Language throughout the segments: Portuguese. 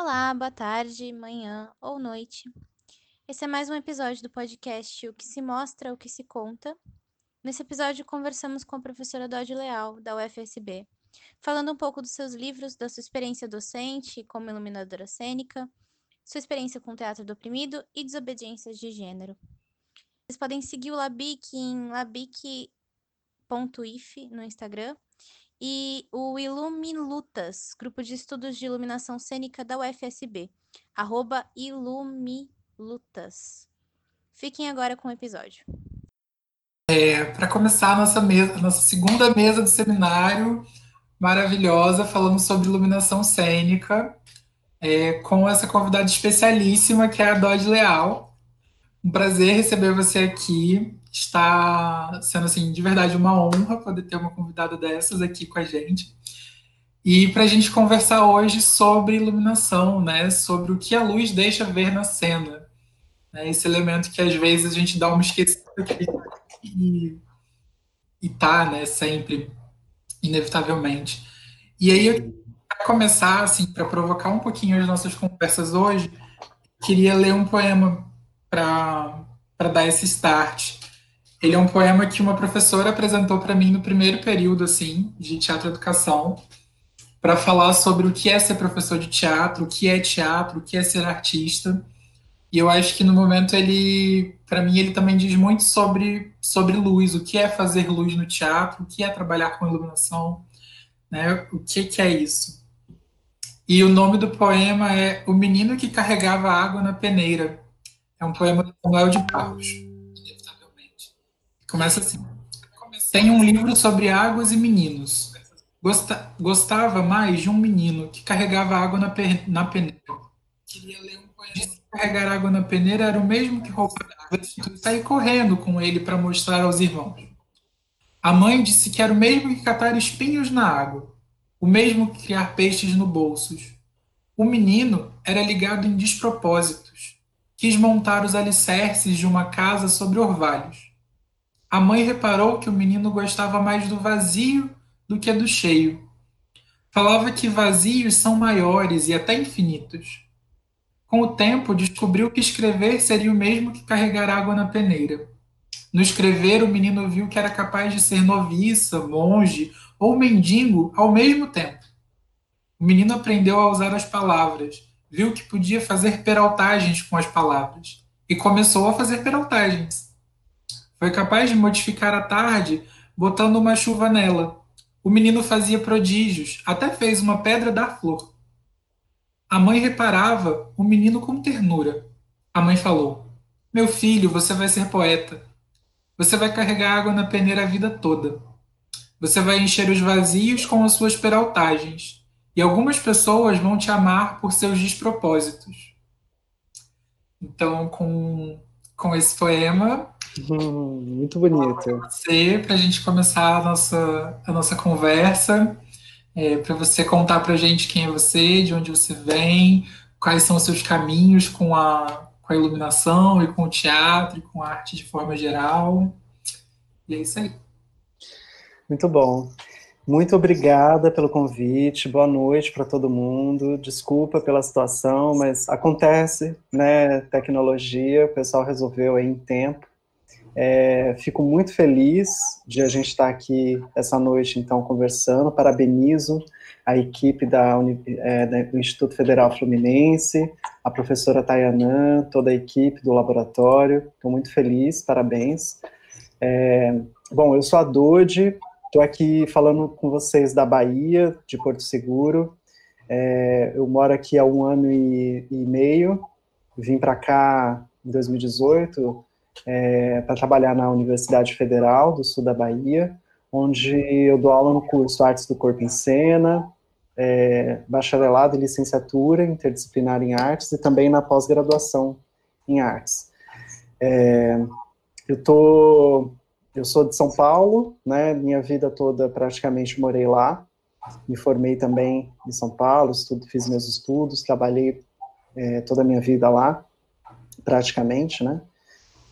Olá, boa tarde, manhã ou noite. Esse é mais um episódio do podcast O que se mostra, o que se conta. Nesse episódio conversamos com a professora Dodi Leal, da UFSB, falando um pouco dos seus livros, da sua experiência docente como iluminadora cênica, sua experiência com teatro do oprimido e desobediências de gênero. Vocês podem seguir o Labic em labic.if no Instagram e o Ilumilutas, grupo de estudos de iluminação cênica da UFSB, arroba Ilumilutas. Fiquem agora com o episódio. É, Para começar a nossa, mesa, a nossa segunda mesa do seminário, maravilhosa, falando sobre iluminação cênica, é, com essa convidada especialíssima, que é a Dodge Leal. Um prazer receber você aqui. Está sendo, assim, de verdade uma honra poder ter uma convidada dessas aqui com a gente. E para a gente conversar hoje sobre iluminação, né? Sobre o que a luz deixa ver na cena. Né? Esse elemento que às vezes a gente dá uma esquecida e, e tá, né? Sempre, inevitavelmente. E aí, para começar, assim, para provocar um pouquinho as nossas conversas hoje, queria ler um poema para dar esse start. Ele é um poema que uma professora apresentou para mim no primeiro período assim de teatro educação, para falar sobre o que é ser professor de teatro, o que é teatro, o que é ser artista. E eu acho que no momento ele, para mim, ele também diz muito sobre sobre luz, o que é fazer luz no teatro, o que é trabalhar com iluminação, né? O que que é isso? E o nome do poema é O Menino que Carregava Água na Peneira. É um poema do Samuel de Barros. Começa assim. Tem um livro sobre águas e meninos. Gosta, gostava mais de um menino que carregava água na, per, na peneira. Queria ler um poema. Disse que carregar água na peneira era o mesmo que roubar água e sair correndo com ele para mostrar aos irmãos. A mãe disse que era o mesmo que catar espinhos na água, o mesmo que criar peixes no bolsos. O menino era ligado em despropósitos. Quis montar os alicerces de uma casa sobre orvalhos a mãe reparou que o menino gostava mais do vazio do que do cheio. Falava que vazios são maiores e até infinitos. Com o tempo, descobriu que escrever seria o mesmo que carregar água na peneira. No escrever, o menino viu que era capaz de ser noviça, monge ou mendigo ao mesmo tempo. O menino aprendeu a usar as palavras, viu que podia fazer peraltagens com as palavras e começou a fazer peraltagens. Foi capaz de modificar a tarde, botando uma chuva nela. O menino fazia prodígios, até fez uma pedra dar flor. A mãe reparava o menino com ternura. A mãe falou: Meu filho, você vai ser poeta. Você vai carregar água na peneira a vida toda. Você vai encher os vazios com as suas peraltagens. E algumas pessoas vão te amar por seus despropósitos. Então, com, com esse poema, Hum, muito bonito. Você, para a gente começar a nossa, a nossa conversa, é, para você contar para a gente quem é você, de onde você vem, quais são os seus caminhos com a, com a iluminação e com o teatro e com a arte de forma geral. E é isso aí. Muito bom. Muito obrigada pelo convite. Boa noite para todo mundo. Desculpa pela situação, mas acontece, né? Tecnologia, o pessoal resolveu aí em tempo. É, fico muito feliz de a gente estar aqui essa noite, então, conversando. Parabenizo a equipe da, é, do Instituto Federal Fluminense, a professora Tayanã, toda a equipe do laboratório. Estou muito feliz, parabéns. É, bom, eu sou a Dodi, estou aqui falando com vocês da Bahia, de Porto Seguro. É, eu moro aqui há um ano e, e meio, vim para cá em 2018 é, para trabalhar na Universidade Federal do Sul da Bahia, onde eu dou aula no curso Artes do Corpo em Cena, é, bacharelado e licenciatura interdisciplinar em artes e também na pós-graduação em artes. É, eu tô, eu sou de São Paulo, né? Minha vida toda praticamente morei lá. Me formei também em São Paulo, estudo, fiz meus estudos, trabalhei é, toda a minha vida lá, praticamente, né?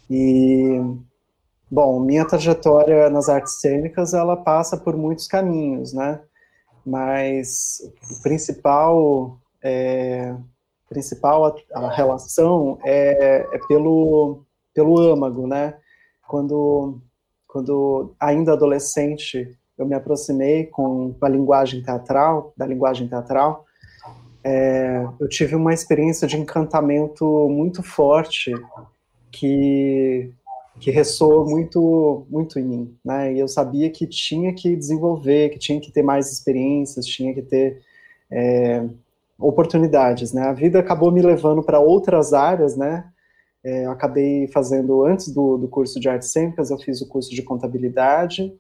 E, bom, minha trajetória nas artes cênicas, ela passa por muitos caminhos, né? Mas o principal é, principal a, a relação é, é, pelo, pelo âmago, né? Quando, quando ainda adolescente eu me aproximei com, a linguagem teatral, da linguagem teatral, é, eu tive uma experiência de encantamento muito forte que que ressoou muito muito em mim, né? E eu sabia que tinha que desenvolver, que tinha que ter mais experiências, tinha que ter é, oportunidades, né? A vida acabou me levando para outras áreas, né? É, eu acabei fazendo antes do, do curso de artes cênicas, eu fiz o curso de contabilidade,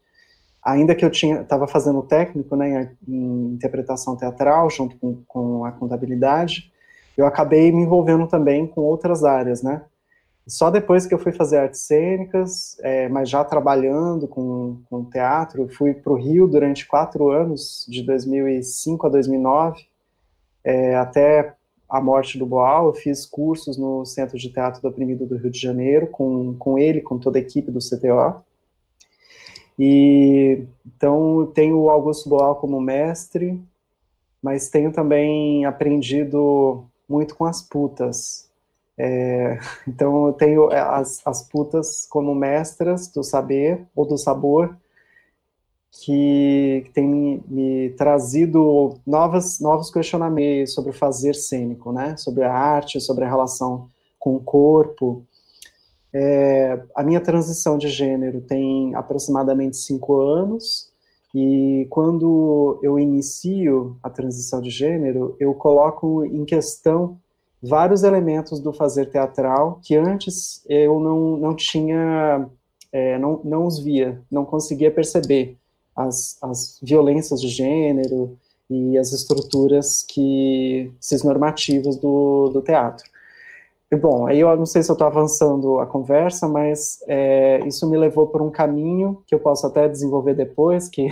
ainda que eu tinha estava fazendo técnico, né, em, em interpretação teatral junto com, com a contabilidade, eu acabei me envolvendo também com outras áreas, né? Só depois que eu fui fazer artes cênicas, é, mas já trabalhando com, com teatro, fui para o Rio durante quatro anos, de 2005 a 2009, é, até a morte do Boal, eu fiz cursos no Centro de Teatro do Oprimido do Rio de Janeiro, com, com ele, com toda a equipe do CTO. E, então, tenho o Augusto Boal como mestre, mas tenho também aprendido muito com as putas, é, então eu tenho é, as, as putas como mestras do saber ou do sabor que, que tem me, me, trazido novas, novos questionamentos sobre o fazer cênico, né? Sobre a arte, sobre a relação com o corpo. É, a minha transição de gênero tem aproximadamente cinco anos e quando eu inicio a transição de gênero, eu coloco em questão vários elementos do fazer teatral que antes eu não, não tinha, é, não, não os via, não conseguia perceber as, as violências de gênero e as estruturas que cisnormativas do, do teatro. E, bom, aí eu não sei se eu estou avançando a conversa, mas é, isso me levou por um caminho que eu posso até desenvolver depois, que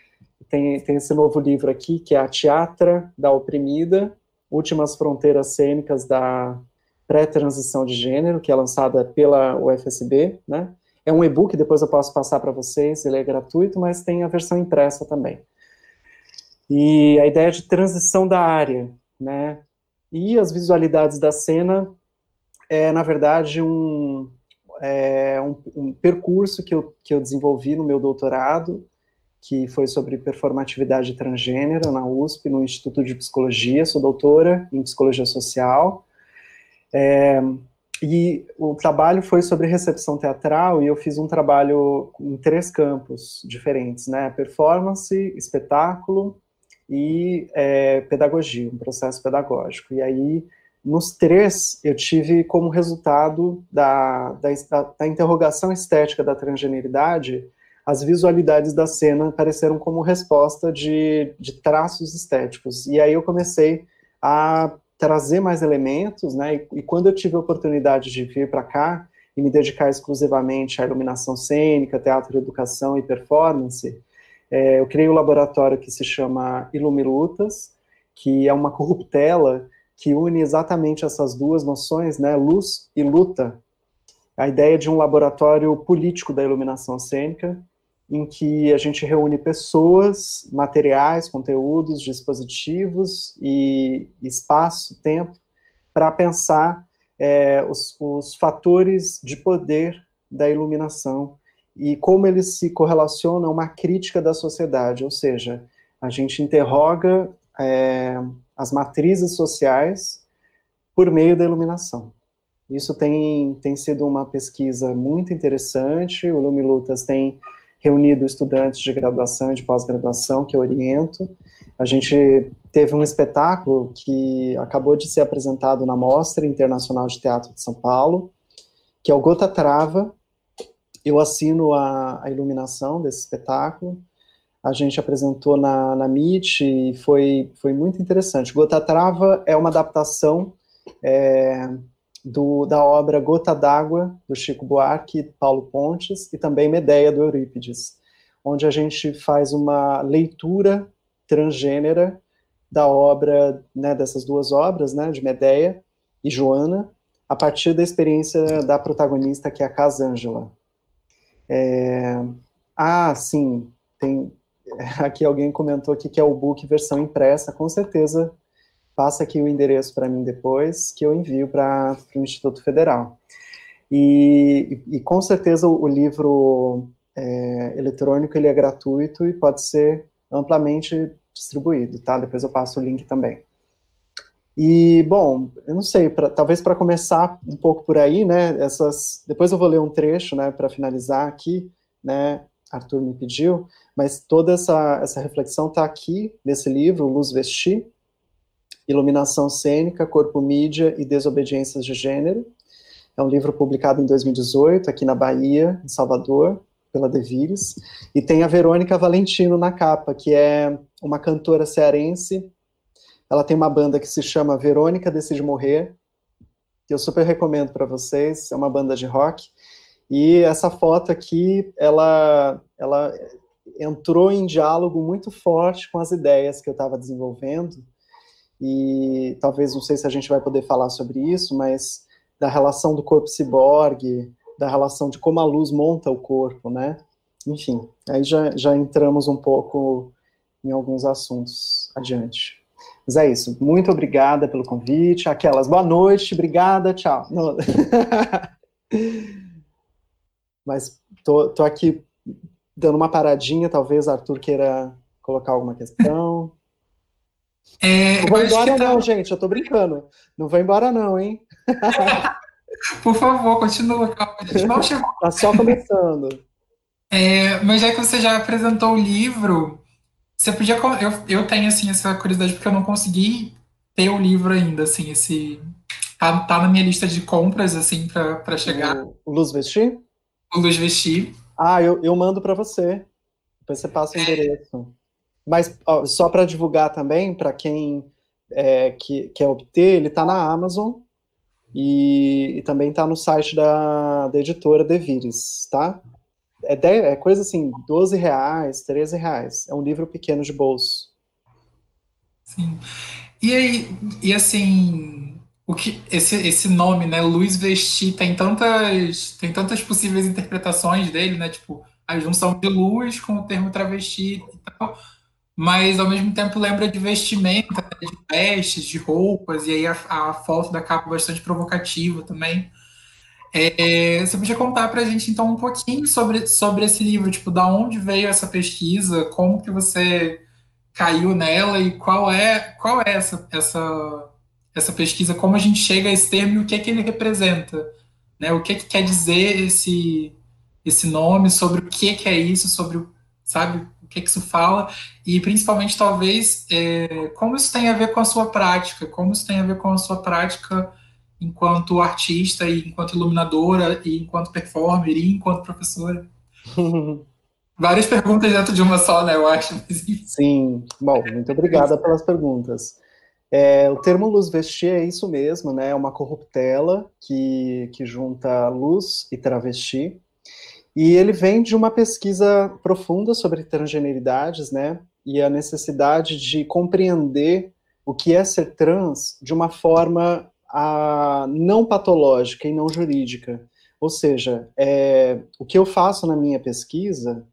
tem, tem esse novo livro aqui, que é A Teatra da Oprimida, Últimas Fronteiras Cênicas da Pré-Transição de Gênero, que é lançada pela UFSB, né? É um e-book, depois eu posso passar para vocês, ele é gratuito, mas tem a versão impressa também. E a ideia de transição da área, né? E as visualidades da cena é, na verdade, um, é, um, um percurso que eu, que eu desenvolvi no meu doutorado, que foi sobre performatividade transgênero na USP, no Instituto de Psicologia, sou doutora em Psicologia Social, é, e o trabalho foi sobre recepção teatral, e eu fiz um trabalho em três campos diferentes, né, performance, espetáculo e é, pedagogia, um processo pedagógico, e aí, nos três, eu tive como resultado da, da, da interrogação estética da transgeneridade, as visualidades da cena apareceram como resposta de, de traços estéticos. E aí eu comecei a trazer mais elementos, né? E, e quando eu tive a oportunidade de vir para cá e me dedicar exclusivamente à iluminação cênica, teatro, educação e performance, é, eu criei um laboratório que se chama Ilumilutas, que é uma corruptela que une exatamente essas duas noções, né? Luz e luta. A ideia de um laboratório político da iluminação cênica, em que a gente reúne pessoas, materiais, conteúdos, dispositivos e espaço, tempo, para pensar é, os, os fatores de poder da iluminação e como eles se correlacionam a uma crítica da sociedade, ou seja, a gente interroga é, as matrizes sociais por meio da iluminação. Isso tem, tem sido uma pesquisa muito interessante, o Lumilutas tem reunido estudantes de graduação e de pós-graduação que oriento. A gente teve um espetáculo que acabou de ser apresentado na Mostra Internacional de Teatro de São Paulo, que é o Gota Trava. Eu assino a, a iluminação desse espetáculo. A gente apresentou na, na MIT e foi, foi muito interessante. Gota Trava é uma adaptação é, do, da obra Gota d'Água, do Chico Buarque e Paulo Pontes, e também Medeia, do Eurípides, onde a gente faz uma leitura transgênera da obra, né, dessas duas obras, né, de Medeia e Joana, a partir da experiência da protagonista, que é a Casângela. É... Ah, sim, tem... Aqui alguém comentou aqui que é o book versão impressa, com certeza passa aqui o endereço para mim depois, que eu envio para o Instituto Federal. E, e, com certeza o, livro é, eletrônico ele é gratuito e pode ser amplamente distribuído, tá? Depois eu passo o link também. E, bom, eu não sei, pra, talvez para começar um pouco por aí, né, essas, depois eu vou ler um trecho, né, para finalizar aqui, né, Arthur me pediu, mas toda essa, essa reflexão está aqui nesse livro, Luz Vestir, Iluminação Cênica, Corpo Mídia e Desobediências de Gênero. É um livro publicado em 2018, aqui na Bahia, em Salvador, pela Devires, e tem a Verônica Valentino na capa, que é uma cantora cearense ela tem uma banda que se chama Verônica Decide Morrer, que eu super recomendo para vocês, é uma banda de rock. E essa foto aqui, ela, ela entrou em diálogo muito forte com as ideias que eu estava desenvolvendo. E talvez, não sei se a gente vai poder falar sobre isso, mas da relação do corpo ciborgue, da relação de como a luz monta o corpo, né? Enfim, aí já, já entramos um pouco em alguns assuntos adiante. Mas é isso. Muito obrigada pelo convite. Aquelas, boa noite, obrigada, tchau. Mas tô, tô aqui dando uma paradinha, talvez Arthur queira colocar alguma questão. É, não vou embora tá... não, gente, eu tô brincando. Não vou embora não, hein? Por favor, continua, calma. A gente não chegou. Tá só começando. É, mas já que você já apresentou o livro, você podia. Eu, eu tenho, assim, essa curiosidade porque eu não consegui ter o livro ainda, assim, esse. Tá, tá na minha lista de compras, assim, para chegar. O Luz Vestir? O Luz Vestir. Ah, eu, eu mando para você. Depois você passa o é. endereço. Mas ó, só para divulgar também, para quem é, que, quer obter, ele está na Amazon e, e também está no site da, da editora Devires, tá? é, 10, é coisa assim, 12 reais, 13 reais. É um livro pequeno de bolso. Sim. E aí, e assim, o que esse, esse nome, né, Luz Vestir, tem tantas tem tantas possíveis interpretações dele, né, tipo, a junção de luz com o termo travesti e tal, mas ao mesmo tempo lembra de vestimenta, né, de vestes, de roupas, e aí a, a foto da capa bastante provocativa também. É, você podia contar para a gente então um pouquinho sobre, sobre esse livro, tipo, da onde veio essa pesquisa, como que você caiu nela e qual é qual é essa essa essa pesquisa, como a gente chega a esse termo e o que é que ele representa, né? O que é que quer dizer esse esse nome, sobre o que é que é isso, sobre sabe o que que isso fala e principalmente talvez é, como isso tem a ver com a sua prática, como isso tem a ver com a sua prática enquanto artista e enquanto iluminadora e enquanto performer e enquanto professora? Várias perguntas dentro de uma só, né, eu acho. Sim, bom, muito obrigada pelas perguntas. É, o termo luz vestir é isso mesmo, né, é uma corruptela que, que junta luz e travesti, e ele vem de uma pesquisa profunda sobre transgeneridades, né, e a necessidade de compreender o que é ser trans de uma forma a não patológica e não jurídica. Ou seja, é, o que eu faço na minha pesquisa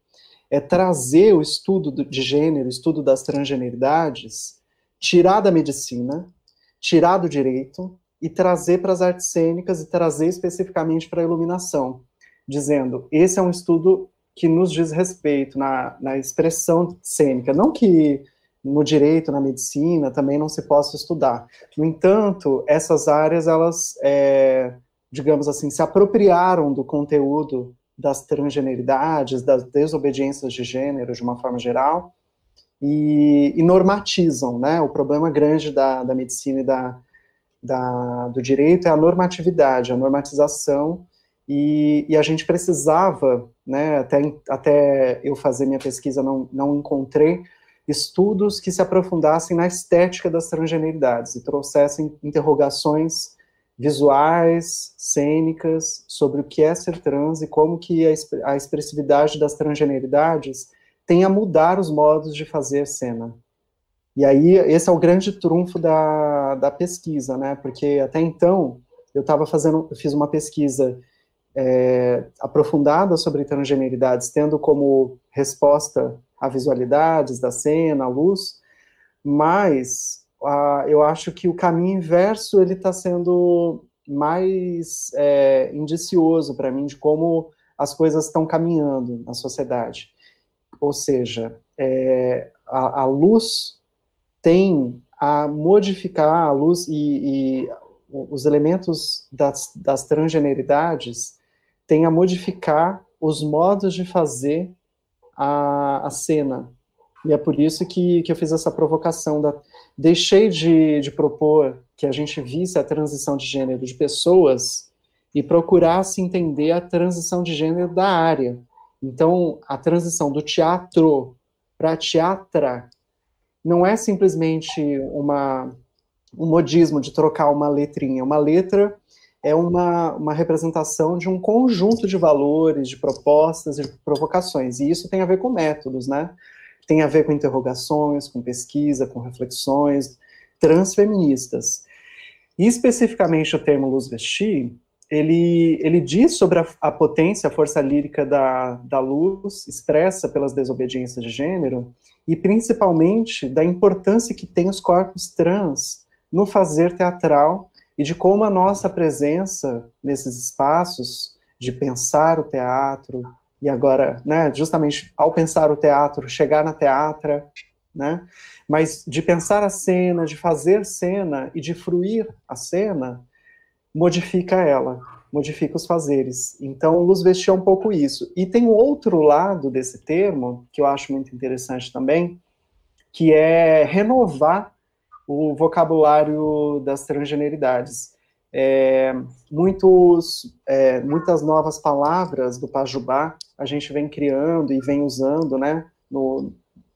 é trazer o estudo de gênero, o estudo das transgeneridades, tirar da medicina, tirar do direito e trazer para as artes cênicas e trazer especificamente para a iluminação, dizendo, esse é um estudo que nos diz respeito na, na expressão cênica, não que no direito, na medicina, também não se possa estudar. No entanto, essas áreas, elas, é, digamos assim, se apropriaram do conteúdo das transgeneridades, das desobediências de gênero, de uma forma geral, e, e normatizam, né? O problema grande da, da medicina e da, da, do direito é a normatividade, a normatização, e, e, a gente precisava, né, até, até eu fazer minha pesquisa não, não encontrei estudos que se aprofundassem na estética das transgeneridades e trouxessem interrogações visuais, cênicas, sobre o que é ser trans e como que a expressividade das transgeneridades tem a mudar os modos de fazer cena. E aí, esse é o grande trunfo da, da pesquisa, né, porque até então, eu estava fazendo, eu fiz uma pesquisa é, aprofundada sobre transgeneridades, tendo como resposta a visualidades da cena, a luz, mas eu acho que o caminho inverso ele está sendo mais é, indicioso para mim de como as coisas estão caminhando na sociedade. Ou seja, é, a, a, luz tem a modificar a luz e, e os elementos das, das transgeneridades têm a modificar os modos de fazer a, a cena. E é por isso que, que eu fiz essa provocação. Da, deixei de, de propor que a gente visse a transição de gênero de pessoas e procurasse entender a transição de gênero da área. Então, a transição do teatro para teatra não é simplesmente uma, um modismo de trocar uma letrinha. Uma letra é uma, uma representação de um conjunto de valores, de propostas, de provocações. E isso tem a ver com métodos, né? Tem a ver com interrogações, com pesquisa, com reflexões transfeministas. E especificamente o termo luz vestir, ele, ele diz sobre a, a, potência, a força lírica da, da luz, expressa pelas desobediências de gênero, e principalmente da importância que tem os corpos trans no fazer teatral e de como a nossa presença nesses espaços de pensar o teatro e agora, né, justamente ao pensar o teatro, chegar na teatra, né, mas de pensar a cena, de fazer cena e de fruir a cena, modifica ela, modifica os fazeres. Então, luz vestir é um pouco isso. E tem o outro lado desse termo, que eu acho muito interessante também, que é renovar o vocabulário das transgeneridades. É, muitos, é, muitas novas palavras do Pajubá a gente vem criando e vem usando, né, no,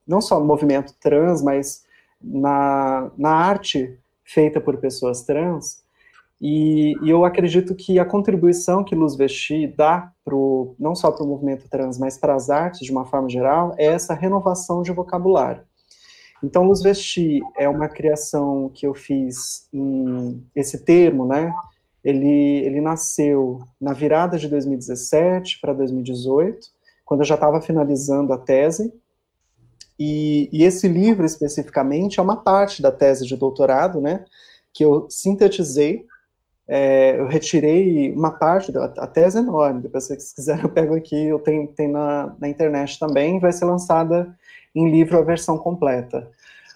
não só no movimento trans, mas na, na arte feita por pessoas trans, e, e, eu acredito que a contribuição que Luz Vestir dá, pro, não só para o movimento trans, mas para as artes de uma forma geral, é essa renovação de vocabulário. Então, Luz Vestir é uma criação que eu fiz em esse termo, né? Ele, ele nasceu na virada de 2017 para 2018, quando eu já estava finalizando a tese. E, e esse livro, especificamente, é uma parte da tese de doutorado, né? Que eu sintetizei é, eu retirei uma parte, da, a tese é enorme, depois se vocês quiserem eu pego aqui, eu tenho, tenho na, na internet também, vai ser lançada em livro a versão completa.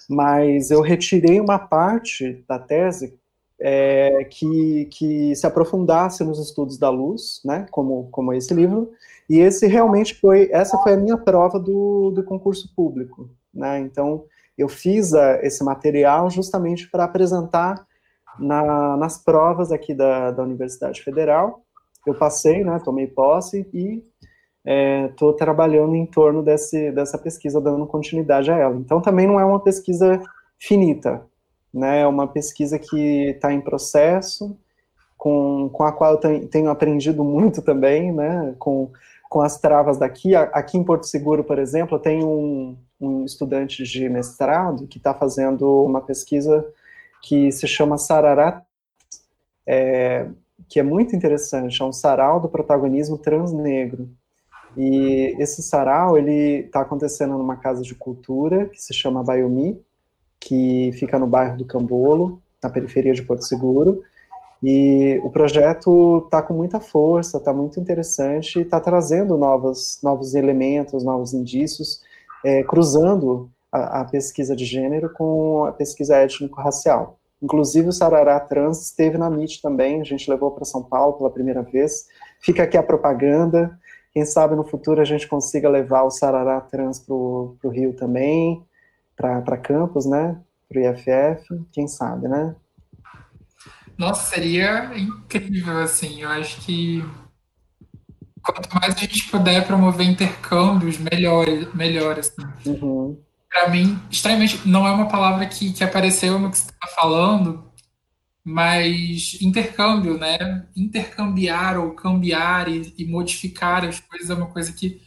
Mas eu retirei uma parte da tese é, que, que se aprofundasse nos estudos da luz, né, como, como esse livro, e esse realmente foi, essa foi a minha prova do, do concurso público, né, então eu fiz a, esse material justamente para apresentar na, nas provas aqui da, da Universidade Federal. Eu passei, né, tomei posse e estou é, trabalhando em torno desse, dessa pesquisa, dando continuidade a ela. Então, também não é uma pesquisa finita, né, é uma pesquisa que está em processo, com, com a qual eu tenho, aprendido muito também, né, com, com as travas daqui. Aqui em Porto Seguro, por exemplo, eu tenho um, um estudante de mestrado que está fazendo uma pesquisa que se chama Sarará, é, que é muito interessante, é um sarau do protagonismo transnegro. E esse sarau, ele está acontecendo numa casa de cultura, que se chama Baiomi, que fica no bairro do Cambolo, na periferia de Porto Seguro, e o projeto está com muita força, está muito interessante, está trazendo novos, novos elementos, novos indícios, é, cruzando a, a pesquisa de gênero com a pesquisa étnico-racial. Inclusive, o Sarará Trans esteve na MIT também, a gente levou para São Paulo pela primeira vez. Fica aqui a propaganda. Quem sabe no futuro a gente consiga levar o Sarará Trans para o Rio também, para campus, né? Para o IFF, quem sabe, né? Nossa, seria incrível, assim. Eu acho que quanto mais a gente puder promover intercâmbios, melhor, melhor assim. Uhum para mim, extremamente. Não é uma palavra que, que apareceu no que você está falando, mas intercâmbio, né? Intercambiar ou cambiar e, e, modificar as coisas é uma coisa que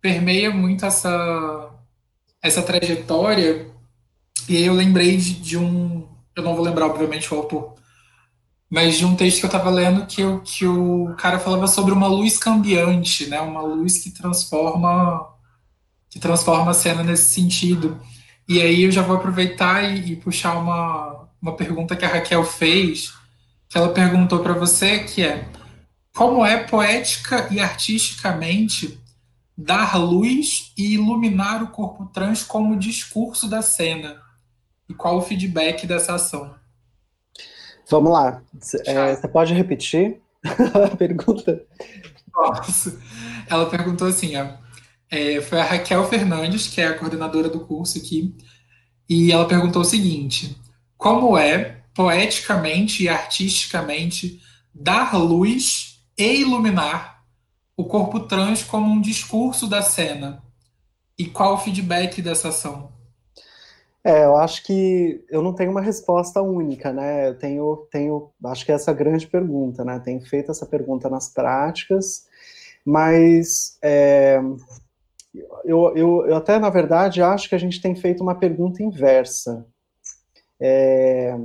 permeia muito essa, essa trajetória. E aí eu lembrei de, de um. Eu não vou lembrar, obviamente, o autor, mas de um texto que eu estava lendo que, eu, que o cara falava sobre uma luz cambiante, né? Uma luz que transforma que transforma a cena nesse sentido. E aí eu já vou aproveitar e, e puxar uma, uma pergunta que a Raquel fez, que ela perguntou para você, que é como é poética e artisticamente dar luz e iluminar o corpo trans como discurso da cena? E qual o feedback dessa ação? Vamos lá. É, você pode repetir a pergunta? Posso. Ela perguntou assim, ó, é, foi a Raquel Fernandes, que é a coordenadora do curso aqui, e ela perguntou o seguinte: como é, poeticamente e artisticamente, dar luz e iluminar o corpo trans como um discurso da cena? E qual o feedback dessa ação? É, eu acho que eu não tenho uma resposta única, né? Eu tenho, tenho, acho que é essa grande pergunta, né? Tenho feito essa pergunta nas práticas, mas é, eu, eu, eu, até, na verdade, acho que a gente tem feito uma pergunta inversa. É,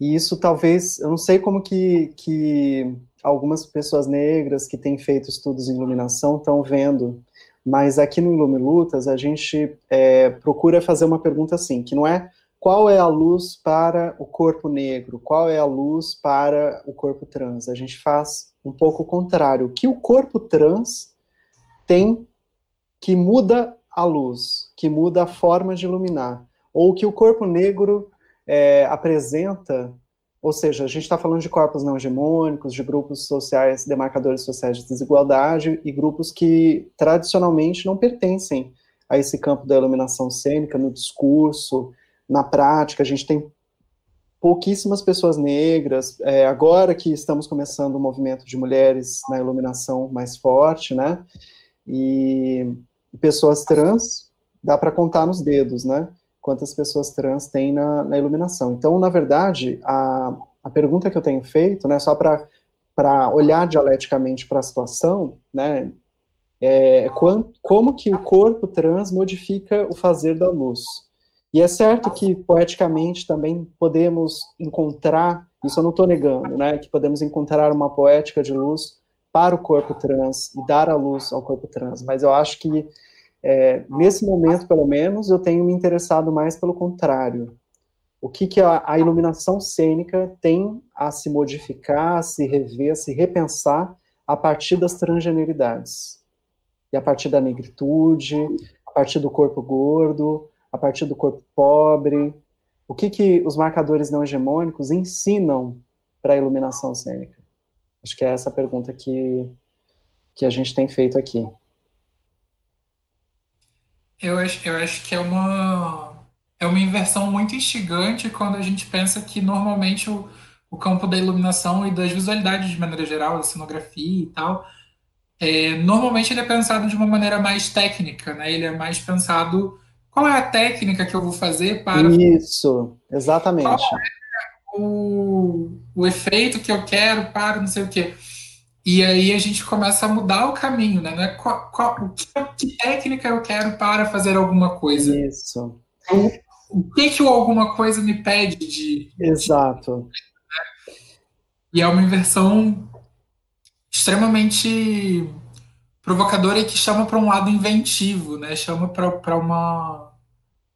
e isso talvez, eu não sei como que, que algumas pessoas negras que têm feito estudos em iluminação estão vendo, mas aqui no Ilume Lutas a gente é, procura fazer uma pergunta assim, que não é qual é a luz para o corpo negro, qual é a luz para o corpo trans. A gente faz um pouco o contrário. O que o corpo trans tem que muda a luz, que muda a forma de iluminar, ou que o corpo negro é, apresenta, ou seja, a gente está falando de corpos não hegemônicos, de grupos sociais, demarcadores sociais de desigualdade, e grupos que tradicionalmente não pertencem a esse campo da iluminação cênica, no discurso, na prática, a gente tem pouquíssimas pessoas negras, é, agora que estamos começando o movimento de mulheres na iluminação mais forte, né, e pessoas trans, dá para contar nos dedos, né? Quantas pessoas trans tem na, na iluminação. Então, na verdade, a, a pergunta que eu tenho feito, né, só para olhar dialeticamente para a situação, né, é quando, como que o corpo trans modifica o fazer da luz. E é certo que, poeticamente, também podemos encontrar, isso eu não estou negando, né, que podemos encontrar uma poética de luz para o corpo trans e dar a luz ao corpo trans, mas eu acho que é, nesse momento, pelo menos, eu tenho me interessado mais pelo contrário. O que, que a, a iluminação cênica tem a se modificar, a se rever, a se repensar a partir das transgeneridades. E a partir da negritude, a partir do corpo gordo, a partir do corpo pobre. O que, que os marcadores não hegemônicos ensinam para a iluminação cênica? Acho que é essa a pergunta que, que a gente tem feito aqui. Eu acho, eu acho que é uma, é uma inversão muito instigante quando a gente pensa que normalmente o, o campo da iluminação e das visualidades de maneira geral, a cenografia e tal, é, normalmente ele é pensado de uma maneira mais técnica, né? Ele é mais pensado qual é a técnica que eu vou fazer para isso, exatamente. Qual é o, o efeito que eu quero para não sei o quê. E aí a gente começa a mudar o caminho, né? Não é qual, qual, que, que, técnica eu quero para fazer alguma coisa. Isso. O que que alguma coisa me pede de. Exato. De, e é uma inversão extremamente provocadora e que chama para um lado inventivo, né? Chama para uma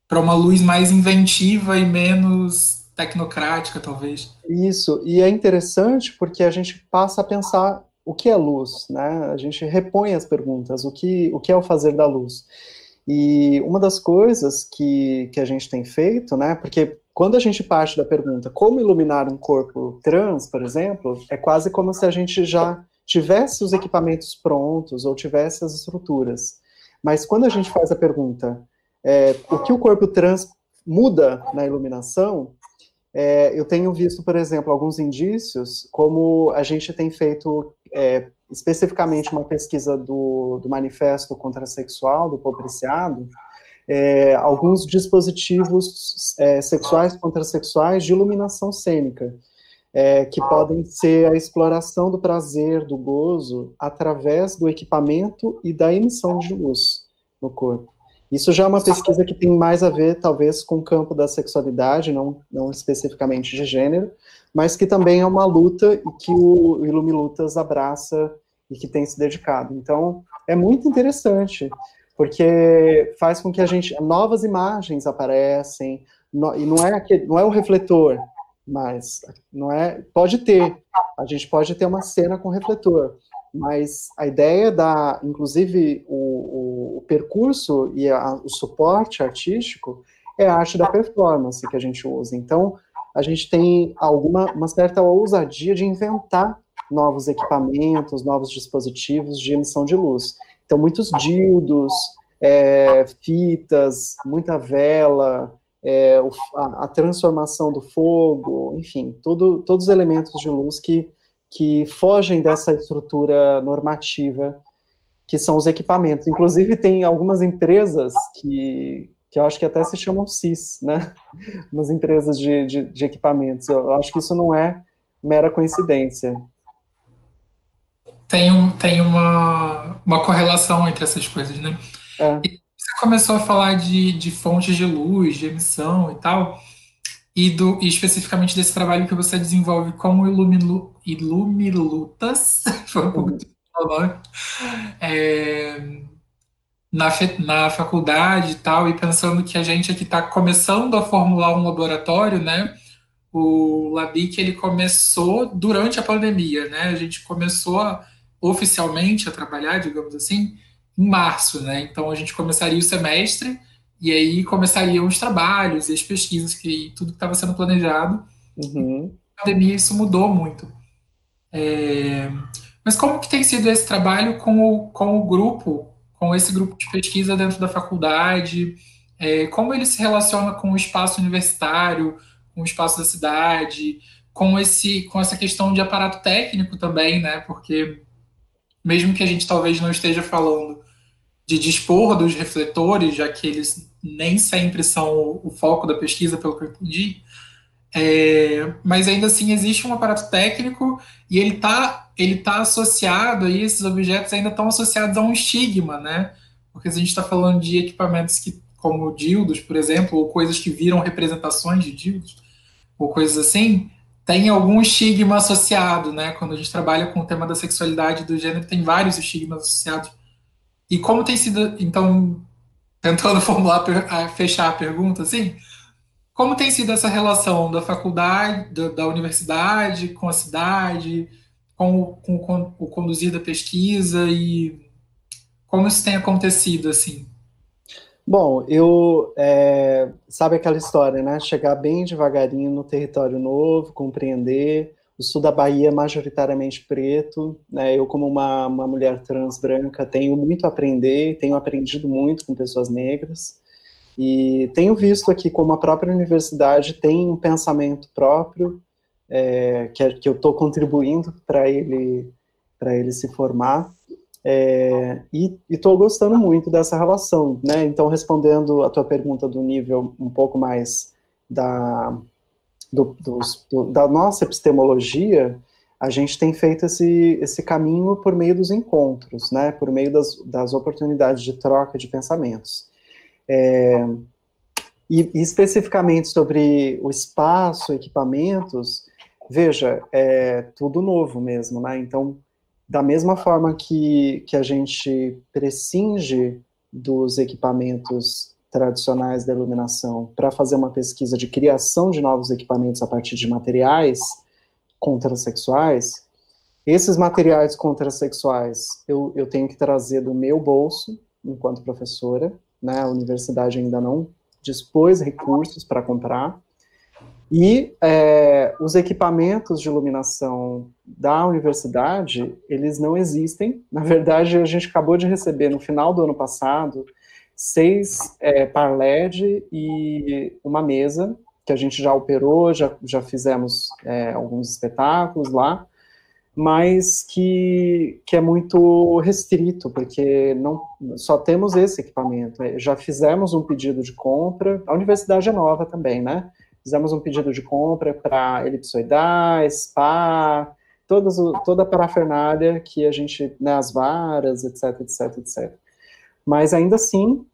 para uma luz mais inventiva e menos tecnocrática, talvez. Isso, e é interessante porque a gente passa a pensar o que é luz, né? A gente repõe as perguntas, o que, o que é o fazer da luz. E uma das coisas que, que a gente tem feito, né? Porque quando a gente parte da pergunta como iluminar um corpo trans, por exemplo, é quase como se a gente já tivesse os equipamentos prontos ou tivesse as estruturas. Mas quando a gente faz a pergunta é, o que o corpo trans muda na iluminação, é, eu tenho visto, por exemplo, alguns indícios, como a gente tem feito é, especificamente uma pesquisa do, do Manifesto Contrasexual, do Popriciado, é, alguns dispositivos é, sexuais contrasexuais de iluminação cênica, é, que podem ser a exploração do prazer, do gozo, através do equipamento e da emissão de luz no corpo. Isso já é uma pesquisa que tem mais a ver, talvez, com o campo da sexualidade, não, não especificamente de gênero, mas que também é uma luta e que o Ilumilutas abraça e que tem se dedicado. Então, é muito interessante, porque faz com que a gente novas imagens aparecem no, e não é aquele, não é o refletor, mas não é pode ter a gente pode ter uma cena com refletor, mas a ideia da, inclusive o, o, o percurso e a, o suporte artístico é a arte da performance que a gente usa. Então a gente tem alguma uma certa ousadia de inventar novos equipamentos, novos dispositivos de emissão de luz. Então, muitos dildos, é, fitas, muita vela, é, a, a, transformação do fogo, enfim, todos os elementos de luz que, que fogem dessa estrutura normativa que são os equipamentos. Inclusive, tem algumas empresas que, que eu acho que até se chamam CIS, né? Umas empresas de, de, de equipamentos. Eu acho que isso não é mera coincidência tem, um, tem uma, uma correlação entre essas coisas, né? É. você começou a falar de, de fontes de luz, de emissão e tal, e, do, e especificamente desse trabalho que você desenvolve como Ilumilu, Ilumilutas, foi um pouco uhum. é, na, na faculdade e tal, e pensando que a gente aqui está começando a formular um laboratório, né? O Labic, ele começou durante a pandemia, né? A gente começou a oficialmente a trabalhar, digamos assim, em março, né? Então a gente começaria o semestre e aí começariam os trabalhos e as pesquisas que tudo que estava sendo planejado. Uhum. A pandemia isso mudou muito. É... Mas como que tem sido esse trabalho com o, com o grupo, com esse grupo de pesquisa dentro da faculdade? É, como ele se relaciona com o espaço universitário, com o espaço da cidade, com esse, com essa questão de aparato técnico também, né? Porque mesmo que a gente talvez não esteja falando de dispor dos refletores, já que eles nem sempre são o, foco da pesquisa, pelo que eu entendi, é, mas ainda assim existe um aparato técnico e ele está ele tá associado aí, esses objetos ainda estão associados a um estigma, né? Porque se a gente está falando de equipamentos que, como dildos, por exemplo, ou coisas que viram representações de dildos, ou coisas assim, tem algum estigma associado, né? Quando a gente trabalha com o tema da sexualidade e do gênero, tem vários estigmas associados. E como tem sido, então, tentando formular, fechar a pergunta, assim, como tem sido essa relação da faculdade, da, da universidade, com a cidade, com o, com, com o conduzir da pesquisa e como isso tem acontecido, assim? Bom, eu é, sabe aquela história, né? Chegar bem devagarinho no território novo, compreender. O sul da Bahia é majoritariamente preto, né? Eu como uma, uma mulher trans branca tenho muito a aprender, tenho aprendido muito com pessoas negras e tenho visto aqui como a própria universidade tem um pensamento próprio é, que, é, que eu estou contribuindo para ele ele se formar é, e estou gostando muito dessa relação, né? Então, respondendo a tua pergunta do nível um pouco mais da, do, do, da nossa epistemologia, a gente tem feito esse, esse caminho por meio dos encontros, né? Por meio das, das oportunidades de troca de pensamentos. É, e, e, especificamente sobre o espaço, equipamentos, veja, é tudo novo mesmo, né? Então, da mesma forma que, que a gente prescinge dos equipamentos tradicionais da iluminação para fazer uma pesquisa de criação de novos equipamentos a partir de materiais contrassexuais, esses materiais contrassexuais eu, eu tenho que trazer do meu bolso, enquanto professora, né, a universidade ainda não dispôs recursos para comprar, e é, os equipamentos de iluminação da universidade, eles não existem. Na verdade, a gente acabou de receber, no final do ano passado, seis é, par LED e uma mesa, que a gente já operou, já, já fizemos é, alguns espetáculos lá, mas que, que é muito restrito, porque não só temos esse equipamento. Já fizemos um pedido de compra, a universidade é nova também, né? fizemos um pedido de compra para elipsoidais, spa, todas, toda a parafernália que a gente, né, as varas, etc, etc, etc. Mas ainda assim,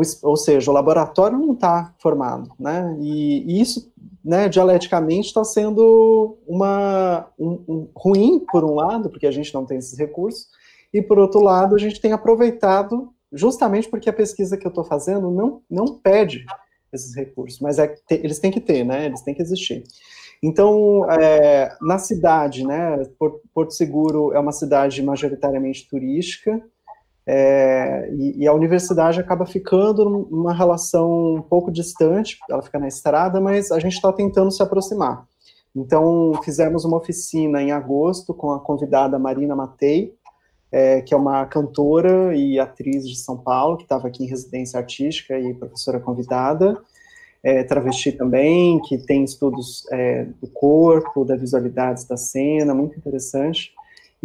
o, ou seja, o laboratório não está formado, né, e, e, isso, né, dialeticamente está sendo uma, um, um, ruim, por um lado, porque a gente não tem esses recursos, e por outro lado, a gente tem aproveitado justamente porque a pesquisa que eu estou fazendo não, não pede esses recursos, mas é, eles têm que ter, né? Eles têm que existir. Então, é, na cidade, né, Porto Seguro é uma cidade majoritariamente turística, é, e, e, a universidade acaba ficando numa relação um pouco distante, ela fica na estrada, mas a gente está tentando se aproximar. Então, fizemos uma oficina em agosto com a convidada Marina Matei, é, que é uma cantora e atriz de São Paulo, que estava aqui em residência artística e professora convidada, é, travesti também, que tem estudos é, do corpo, da visualidade da cena, muito interessante.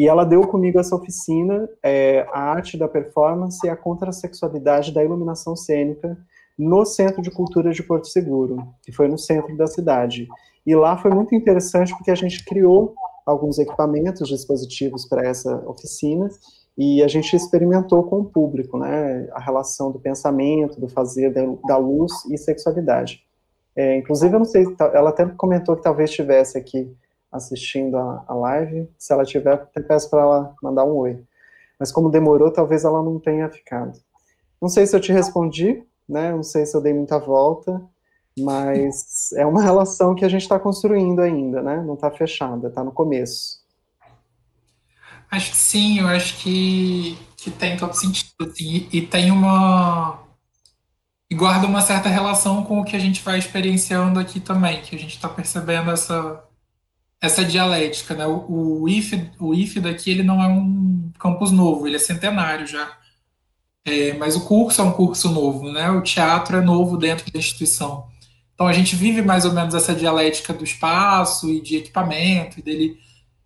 E ela deu comigo essa oficina, é, a arte da performance e a contrasexualidade da iluminação cênica no Centro de Cultura de Porto Seguro, que foi no centro da cidade. E lá foi muito interessante porque a gente criou alguns equipamentos, dispositivos para essa oficina, e a gente experimentou com o público, né, a relação do pensamento, do fazer, da, luz e sexualidade. É, inclusive, eu não sei, ela até comentou que talvez estivesse aqui assistindo a, a live. Se ela tiver, até peço para ela mandar um oi. Mas como demorou, talvez ela não tenha ficado. Não sei se eu te respondi, né? Não sei se eu dei muita volta, mas é uma relação que a gente está construindo ainda, né? Não está fechada, está no começo. Acho que sim, eu acho que, que tem todo sentido, assim, e, e tem uma e guarda uma certa relação com o que a gente vai experienciando aqui também, que a gente está percebendo essa essa dialética, né? O, o, IF, o IF daqui ele não é um campus novo, ele é centenário já. É, mas o curso é um curso novo, né? O teatro é novo dentro da instituição. Então a gente vive mais ou menos essa dialética do espaço e de equipamento, e dele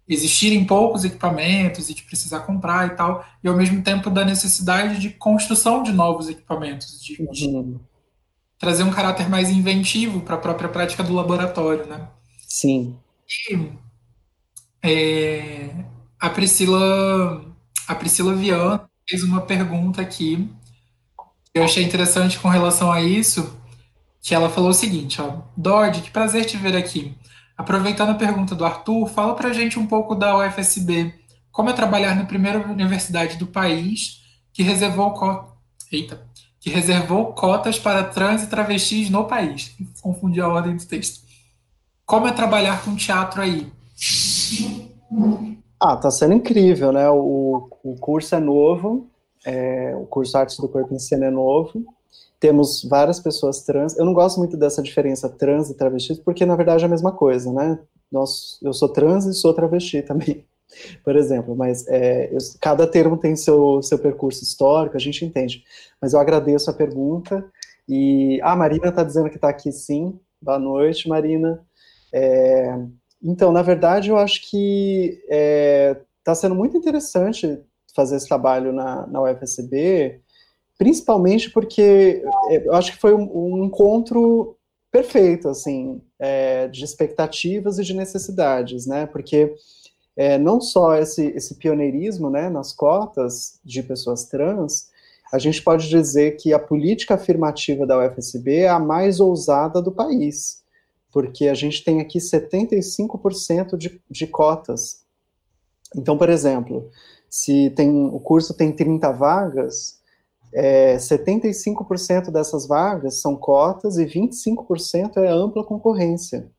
existirem poucos equipamentos e de precisar comprar e tal, e ao mesmo tempo da necessidade de construção de novos equipamentos, de, uhum. trazer um caráter mais inventivo para a própria prática do laboratório, né? Sim. E é, a Priscila, a Priscila Viana fez uma pergunta aqui que eu achei interessante com relação a isso, que ela falou o seguinte, ó, Dodge, que prazer te ver aqui. Aproveitando a pergunta do Arthur, fala pra gente um pouco da UFSB. Como é trabalhar na primeira universidade do país que reservou. Eita. que reservou cotas para trans e travestis no país? Confundi a ordem do texto. Como é trabalhar com teatro aí? Ah, tá sendo incrível, né? O, o curso é novo, é, o curso Artes do Corpo em Cena é novo. Temos várias pessoas trans. Eu não gosto muito dessa diferença trans e travesti, porque na verdade é a mesma coisa, né? Nós, eu sou trans e sou travesti também, por exemplo. Mas é, eu, cada termo tem seu, seu percurso histórico, a gente entende. Mas eu agradeço a pergunta. E a ah, Marina está dizendo que está aqui sim. Boa noite, Marina. É, então, na verdade, eu acho que está é, tá sendo muito interessante fazer esse trabalho na, na UFSB, principalmente porque é, eu acho que foi um, um encontro perfeito, assim, é, de expectativas e de necessidades, né? Porque é, não só esse, esse pioneirismo, né, nas cotas de pessoas trans, a gente pode dizer que a política afirmativa da UFSB é a mais ousada do país porque a gente tem aqui 75% de, de cotas. Então, por exemplo, se tem o curso tem 30 vagas, é, 75% dessas vagas são cotas e 25% é ampla concorrência.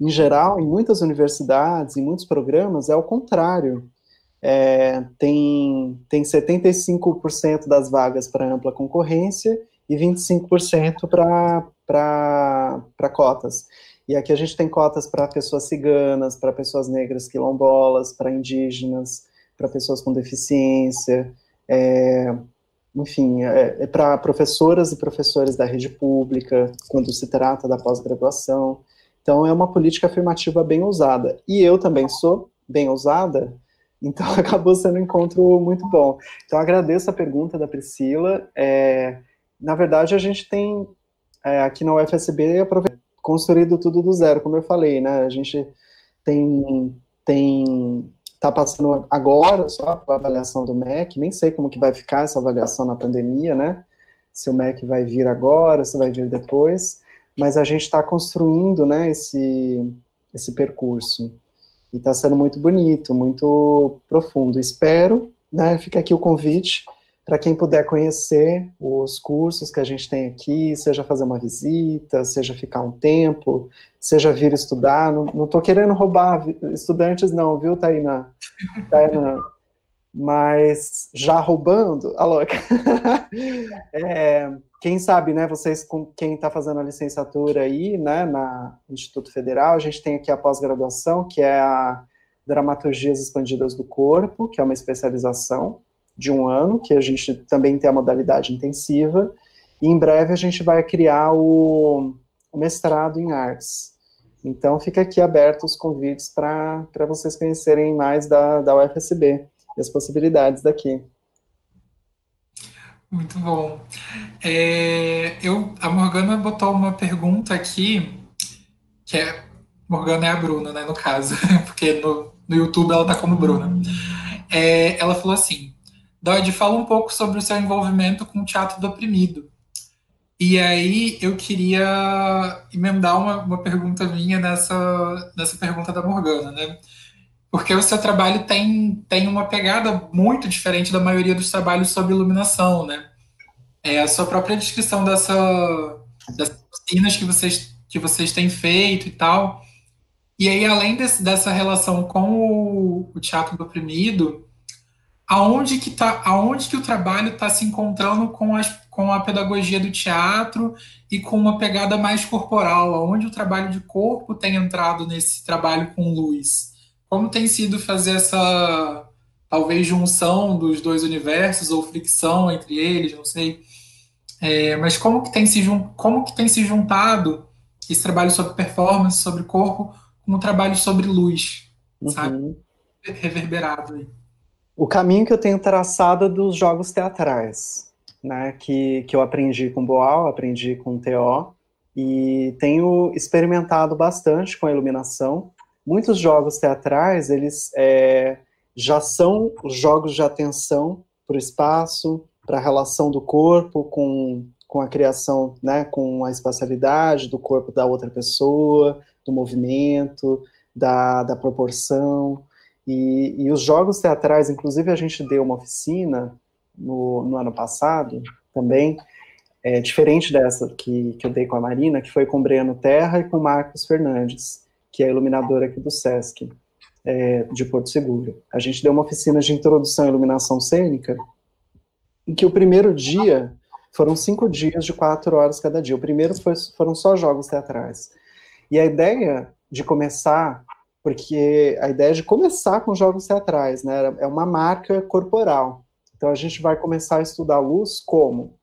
Em geral, em muitas universidades, em muitos programas, é o contrário. É, tem, tem 75% das vagas para ampla concorrência e 25% para cotas. E aqui a gente tem cotas para pessoas ciganas, para pessoas negras quilombolas, para indígenas, para pessoas com deficiência, é, enfim, é, é para professoras e professores da rede pública, quando se trata da pós-graduação. Então, é uma política afirmativa bem ousada. E eu também sou bem ousada, então acabou sendo um encontro muito bom. Então, agradeço a pergunta da Priscila. É, na verdade, a gente tem é, aqui na UFSB construído tudo do zero, como eu falei, né? A gente tem tem tá passando agora só a avaliação do MEC, nem sei como que vai ficar essa avaliação na pandemia, né? Se o MEC vai vir agora, se vai vir depois, mas a gente está construindo, né, esse, esse percurso. E está sendo muito bonito, muito profundo. Espero, né, fica aqui o convite para quem puder conhecer os cursos que a gente tem aqui, seja fazer uma visita, seja ficar um tempo, seja vir estudar. Não estou querendo roubar estudantes, não, viu, Taina? Mas já roubando, a louca. é, quem sabe, né, vocês, com quem está fazendo a licenciatura aí, né, na Instituto Federal, a gente tem aqui a pós-graduação, que é a Dramaturgias Expandidas do Corpo, que é uma especialização de um ano, que a gente também tem a modalidade intensiva, e em breve a gente vai criar o, o mestrado em artes. Então, fica aqui aberto os convites para vocês conhecerem mais da, da UFSB e as possibilidades daqui. Muito bom. É, eu, a Morgana botou uma pergunta aqui, que é. Morgana é a Bruna, né, no caso, porque no, no YouTube ela tá como Bruna. É, ela falou assim: Dodge, fala um pouco sobre o seu envolvimento com o teatro do oprimido. E aí eu queria emendar uma, uma pergunta minha nessa, nessa pergunta da Morgana, né? porque o seu trabalho tem, tem uma pegada muito diferente da maioria dos trabalhos sobre iluminação, né? É a sua própria descrição dessa, dessas oficinas que vocês, que vocês têm feito e tal. E aí, além desse, dessa relação com o, o, teatro do oprimido, aonde que, tá, aonde que o trabalho está se encontrando com, as, com a pedagogia do teatro e com uma pegada mais corporal? Aonde o trabalho de corpo tem entrado nesse trabalho com luz? Como tem sido fazer essa, talvez, junção dos dois universos ou fricção entre eles, não sei. É, mas como que, tem se, como que tem se juntado esse trabalho sobre performance, sobre corpo, com o trabalho sobre luz, uhum. sabe? Reverberado aí. O caminho que eu tenho traçado é dos jogos teatrais, né, que, que eu aprendi com Boal, aprendi com TO, e tenho experimentado bastante com a iluminação, muitos jogos teatrais, eles é, já são jogos de atenção para o espaço, para a relação do corpo com, com a criação, né, com a espacialidade do corpo da outra pessoa, do movimento, da, da proporção. E, e os jogos teatrais, inclusive a gente deu uma oficina no, no ano passado também, é, diferente dessa que, que eu dei com a Marina, que foi com Breno Terra e com Marcos Fernandes que é iluminadora aqui do SESC, é, de Porto Seguro. A gente deu uma oficina de introdução à iluminação cênica, em que o primeiro dia foram cinco dias de quatro horas cada dia. O primeiro foi, foram só jogos teatrais. E a ideia de começar, porque a ideia de começar com jogos teatrais, né, é uma marca corporal. Então a gente vai começar a estudar luz como?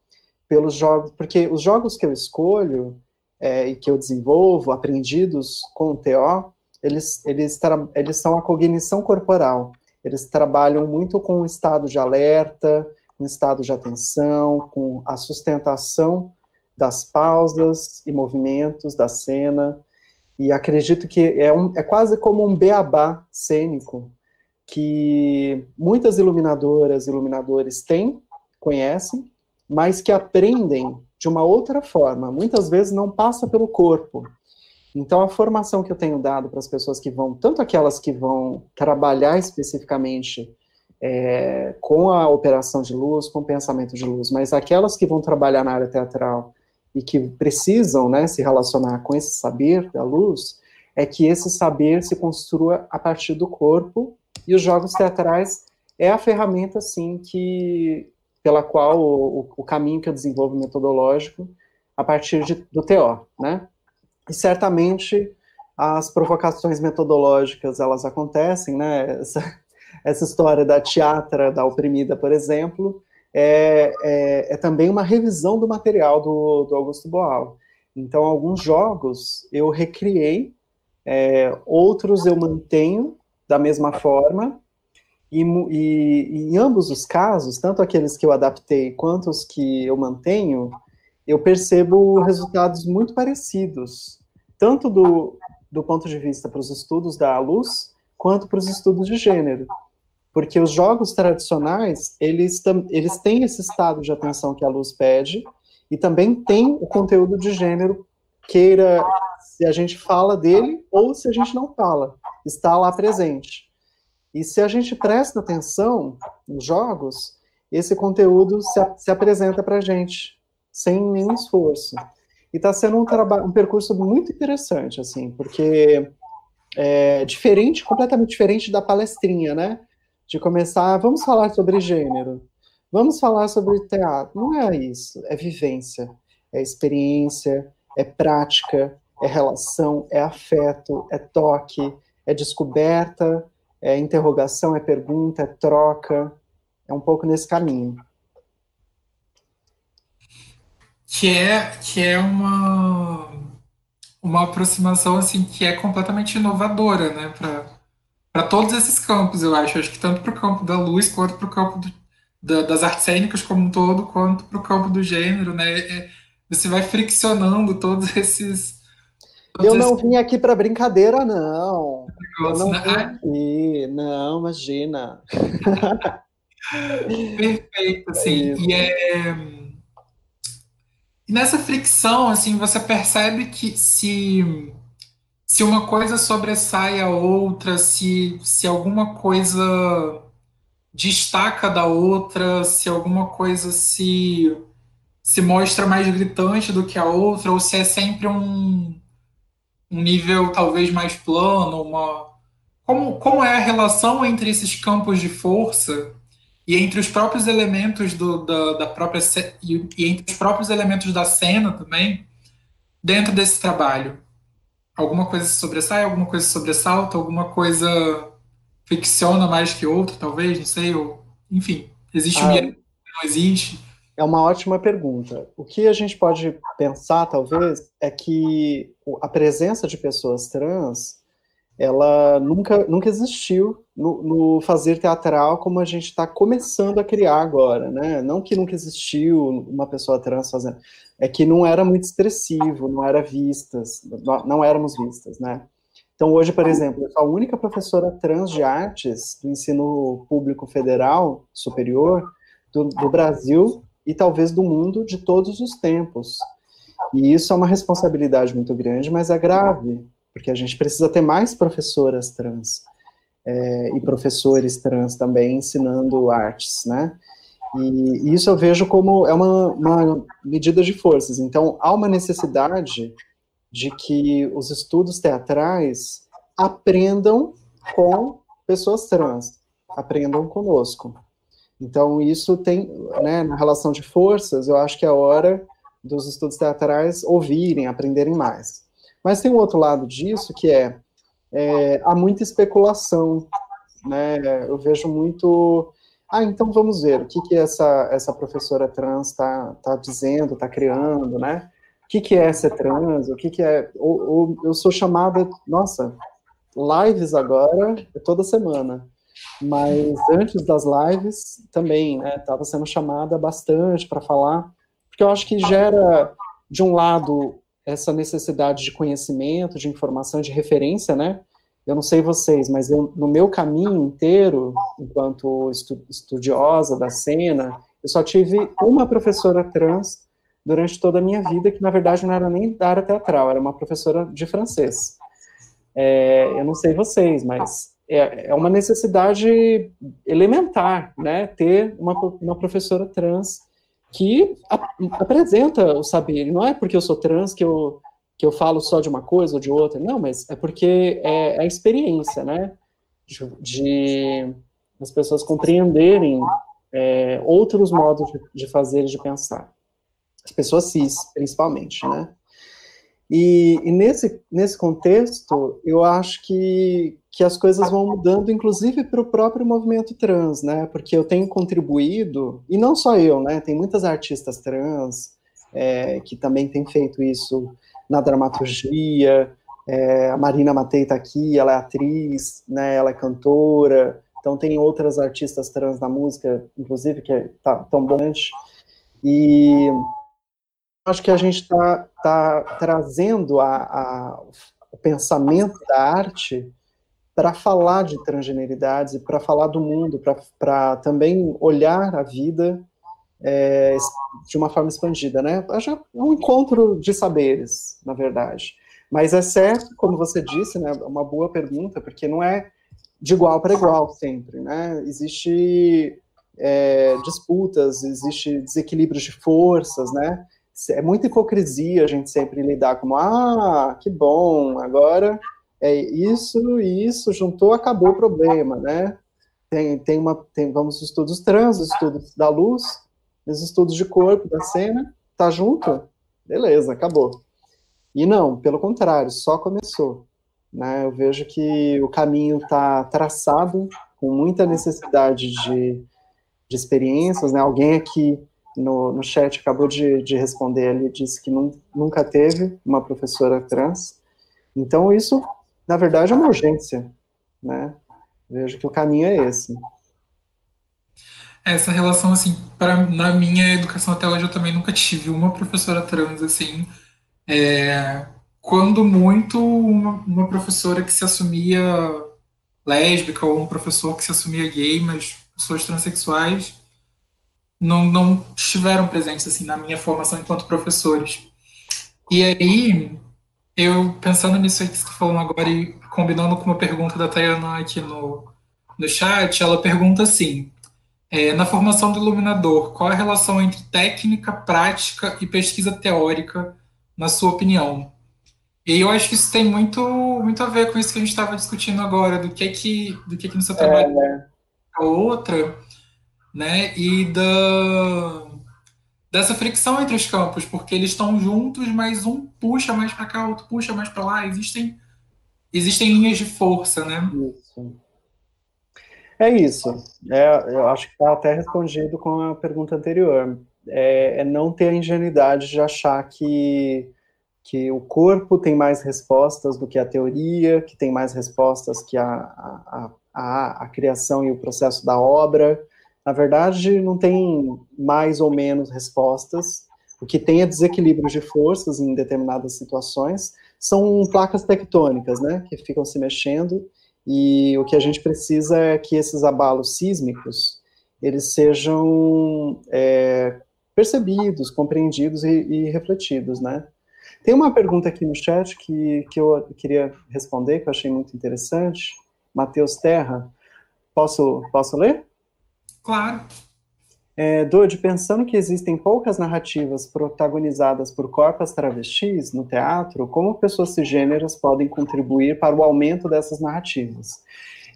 Pelos jogos, porque os jogos que eu escolho, é, e que eu desenvolvo, aprendidos com o TO, eles, eles, eles são a cognição corporal. Eles trabalham muito com o estado de alerta, com o estado de atenção, com a sustentação das pausas e movimentos da cena. E acredito que é, um, é quase como um beabá cênico que muitas iluminadoras iluminadores têm, conhecem, mas que aprendem de uma outra forma, muitas vezes não passa pelo corpo. Então, a formação que eu tenho dado para as pessoas que vão, tanto aquelas que vão trabalhar especificamente é, com a operação de luz, com o pensamento de luz, mas aquelas que vão trabalhar na área teatral e que precisam né, se relacionar com esse saber da luz, é que esse saber se construa a partir do corpo, e os jogos teatrais é a ferramenta, assim, que pela qual o, o caminho que eu desenvolvo metodológico a partir de, do TO, né? E certamente as provocações metodológicas elas acontecem, né? Essa, essa história da teatra da oprimida, por exemplo, é, é, é, também uma revisão do material do, do Augusto Boal. Então, alguns jogos eu recriei, é, outros eu mantenho da mesma forma, e, e, em ambos os casos, tanto aqueles que eu adaptei quanto os que eu mantenho, eu percebo resultados muito parecidos, tanto do, do ponto de vista para os estudos da luz, quanto para os estudos de gênero. Porque os jogos tradicionais, eles, eles têm esse estado de atenção que a luz pede, e também tem o conteúdo de gênero, queira se a gente fala dele ou se a gente não fala, está lá presente. E se a gente presta atenção nos jogos, esse conteúdo se, se apresenta para a gente, sem nenhum esforço. E está sendo um, um percurso muito interessante, assim, porque é diferente, completamente diferente da palestrinha, né? De começar, vamos falar sobre gênero, vamos falar sobre teatro. Não é isso, é vivência, é experiência, é prática, é relação, é afeto, é toque, é descoberta, é interrogação, é pergunta, é troca. É um pouco nesse caminho. Que é, que é uma, uma aproximação assim que é completamente inovadora, né, para todos esses campos, eu acho. Acho que tanto para o campo da luz quanto para o campo do, da, das artes cênicas como um todo, quanto para o campo do gênero, né? É, você vai friccionando todos esses eu não vim aqui para brincadeira, não. Eu não né? vim aqui, não, imagina. Perfeito, assim. É e é... nessa fricção, assim, você percebe que se se uma coisa sobressai a outra, se, se alguma coisa destaca da outra, se alguma coisa se, se mostra mais gritante do que a outra, ou se é sempre um, um nível talvez mais plano, uma como, como é a relação entre esses campos de força e entre os próprios elementos do, da, da própria e, e entre os próprios elementos da cena também dentro desse trabalho. Alguma coisa se sobressai, alguma coisa se sobressalta, alguma coisa ficciona mais que outra, talvez, não sei, ou, enfim, existe ah, um não existe. É uma ótima pergunta. O que a gente pode pensar, talvez, é que a presença de pessoas trans, ela nunca, nunca existiu no, no fazer teatral como a gente está começando a criar agora, né? Não que nunca existiu uma pessoa trans fazendo, é que não era muito expressivo, não era vistas, não éramos vistas, né? Então, hoje, por exemplo, eu sou a única professora trans de artes do ensino público federal superior do, do Brasil e talvez do mundo de todos os tempos. E isso é uma responsabilidade muito grande, mas é grave, porque a gente precisa ter mais professoras trans é, e professores trans também ensinando artes, né? E, isso eu vejo como é uma, uma medida de forças. Então, há uma necessidade de que os estudos teatrais aprendam com pessoas trans, aprendam conosco. Então, isso tem, né, na relação de forças, eu acho que é hora dos estudos teatrais ouvirem, aprenderem mais. Mas tem um outro lado disso, que é, é há muita especulação, né, eu vejo muito, ah, então vamos ver, o que que essa, essa professora trans está tá dizendo, está criando, né, o que que é ser trans, o que que é, ou, ou eu sou chamada, nossa, lives agora, é toda semana, mas antes das lives também, né, estava sendo chamada bastante para falar, porque eu acho que gera, de um lado, essa necessidade de conhecimento, de informação, de referência, né, eu não sei vocês, mas eu, no meu caminho inteiro, enquanto estu, estudiosa da cena, eu só tive uma professora trans durante toda a minha vida, que na verdade não era nem da área teatral, era uma professora de francês. É, eu não sei vocês, mas é, é uma necessidade elementar, né, ter uma, uma professora trans que ap apresenta o saber. Não é porque eu sou trans que eu, que eu falo só de uma coisa ou de outra, não, mas é porque é, é a experiência, né, de, de as pessoas compreenderem é, outros modos de, de fazer e de pensar. As pessoas cis, principalmente, né. E, e, nesse, nesse contexto, eu acho que, que as coisas vão mudando, inclusive para o próprio movimento trans, né? Porque eu tenho contribuído, e não só eu, né? Tem muitas artistas trans é, que também têm feito isso na dramaturgia. É, a Marina Matei está aqui, ela é atriz, né? Ela é cantora. Então tem outras artistas trans na música, inclusive, que é, tá, bom. E acho que a gente está tá trazendo a, a, o pensamento da arte para falar de transgeneridades para falar do mundo, para também olhar a vida é, de uma forma expandida, né? É um encontro de saberes, na verdade. Mas é certo, como você disse, né? É uma boa pergunta, porque não é de igual para igual sempre, né? Existe é, disputas, existe desequilíbrios de forças, né? É muita hipocrisia a gente sempre lidar como, ah, que bom, agora é isso e isso, juntou, acabou o problema, né? Tem, tem uma, tem, vamos os estudos trans, os estudos da luz, os estudos de corpo, da cena, tá junto? Beleza, acabou. E não, pelo contrário, só começou. Né? Eu vejo que o caminho está traçado, com muita necessidade de, de experiências. Né? Alguém aqui no, no chat acabou de, de responder ali, disse que nunca teve uma professora trans. Então, isso, na verdade, é uma urgência. Né? Vejo que o caminho é esse. Essa relação, assim, na minha educação até hoje, eu também nunca tive uma professora trans, assim. É, quando muito, uma, uma professora que se assumia lésbica ou um professor que se assumia gay, mas pessoas transexuais não, não estiveram presentes assim na minha formação enquanto professores. E aí, eu pensando nisso aí que você está falando agora e combinando com uma pergunta da Tayana aqui no, no chat, ela pergunta assim: é, na formação do iluminador, qual a relação entre técnica, prática e pesquisa teórica, na sua opinião? E eu acho que isso tem muito, muito a ver com isso que a gente estava discutindo agora, do que é que, do que, é que no seu trabalho é, a outra, né? E da, dessa fricção entre os campos, porque eles estão juntos, mas um puxa mais para cá, outro puxa mais para lá. Existem, existem linhas de força, né? Isso. É isso. É, eu acho que está até respondido com a pergunta anterior. É, é não ter a ingenuidade de achar que que o corpo tem mais respostas do que a teoria, que tem mais respostas que a, a, a, a, criação e o processo da obra. Na verdade, não tem mais ou menos respostas. O que tem é desequilíbrio de forças em determinadas situações. São placas tectônicas, né, que ficam se mexendo. E o que a gente precisa é que esses abalos sísmicos eles sejam é, percebidos, compreendidos e, e refletidos, né? Tem uma pergunta aqui no chat que, que eu queria responder, que eu achei muito interessante. Matheus Terra. Posso, posso ler? Claro. É, pensando que existem poucas narrativas protagonizadas por corpos travestis no teatro, como pessoas cisgêneras podem contribuir para o aumento dessas narrativas?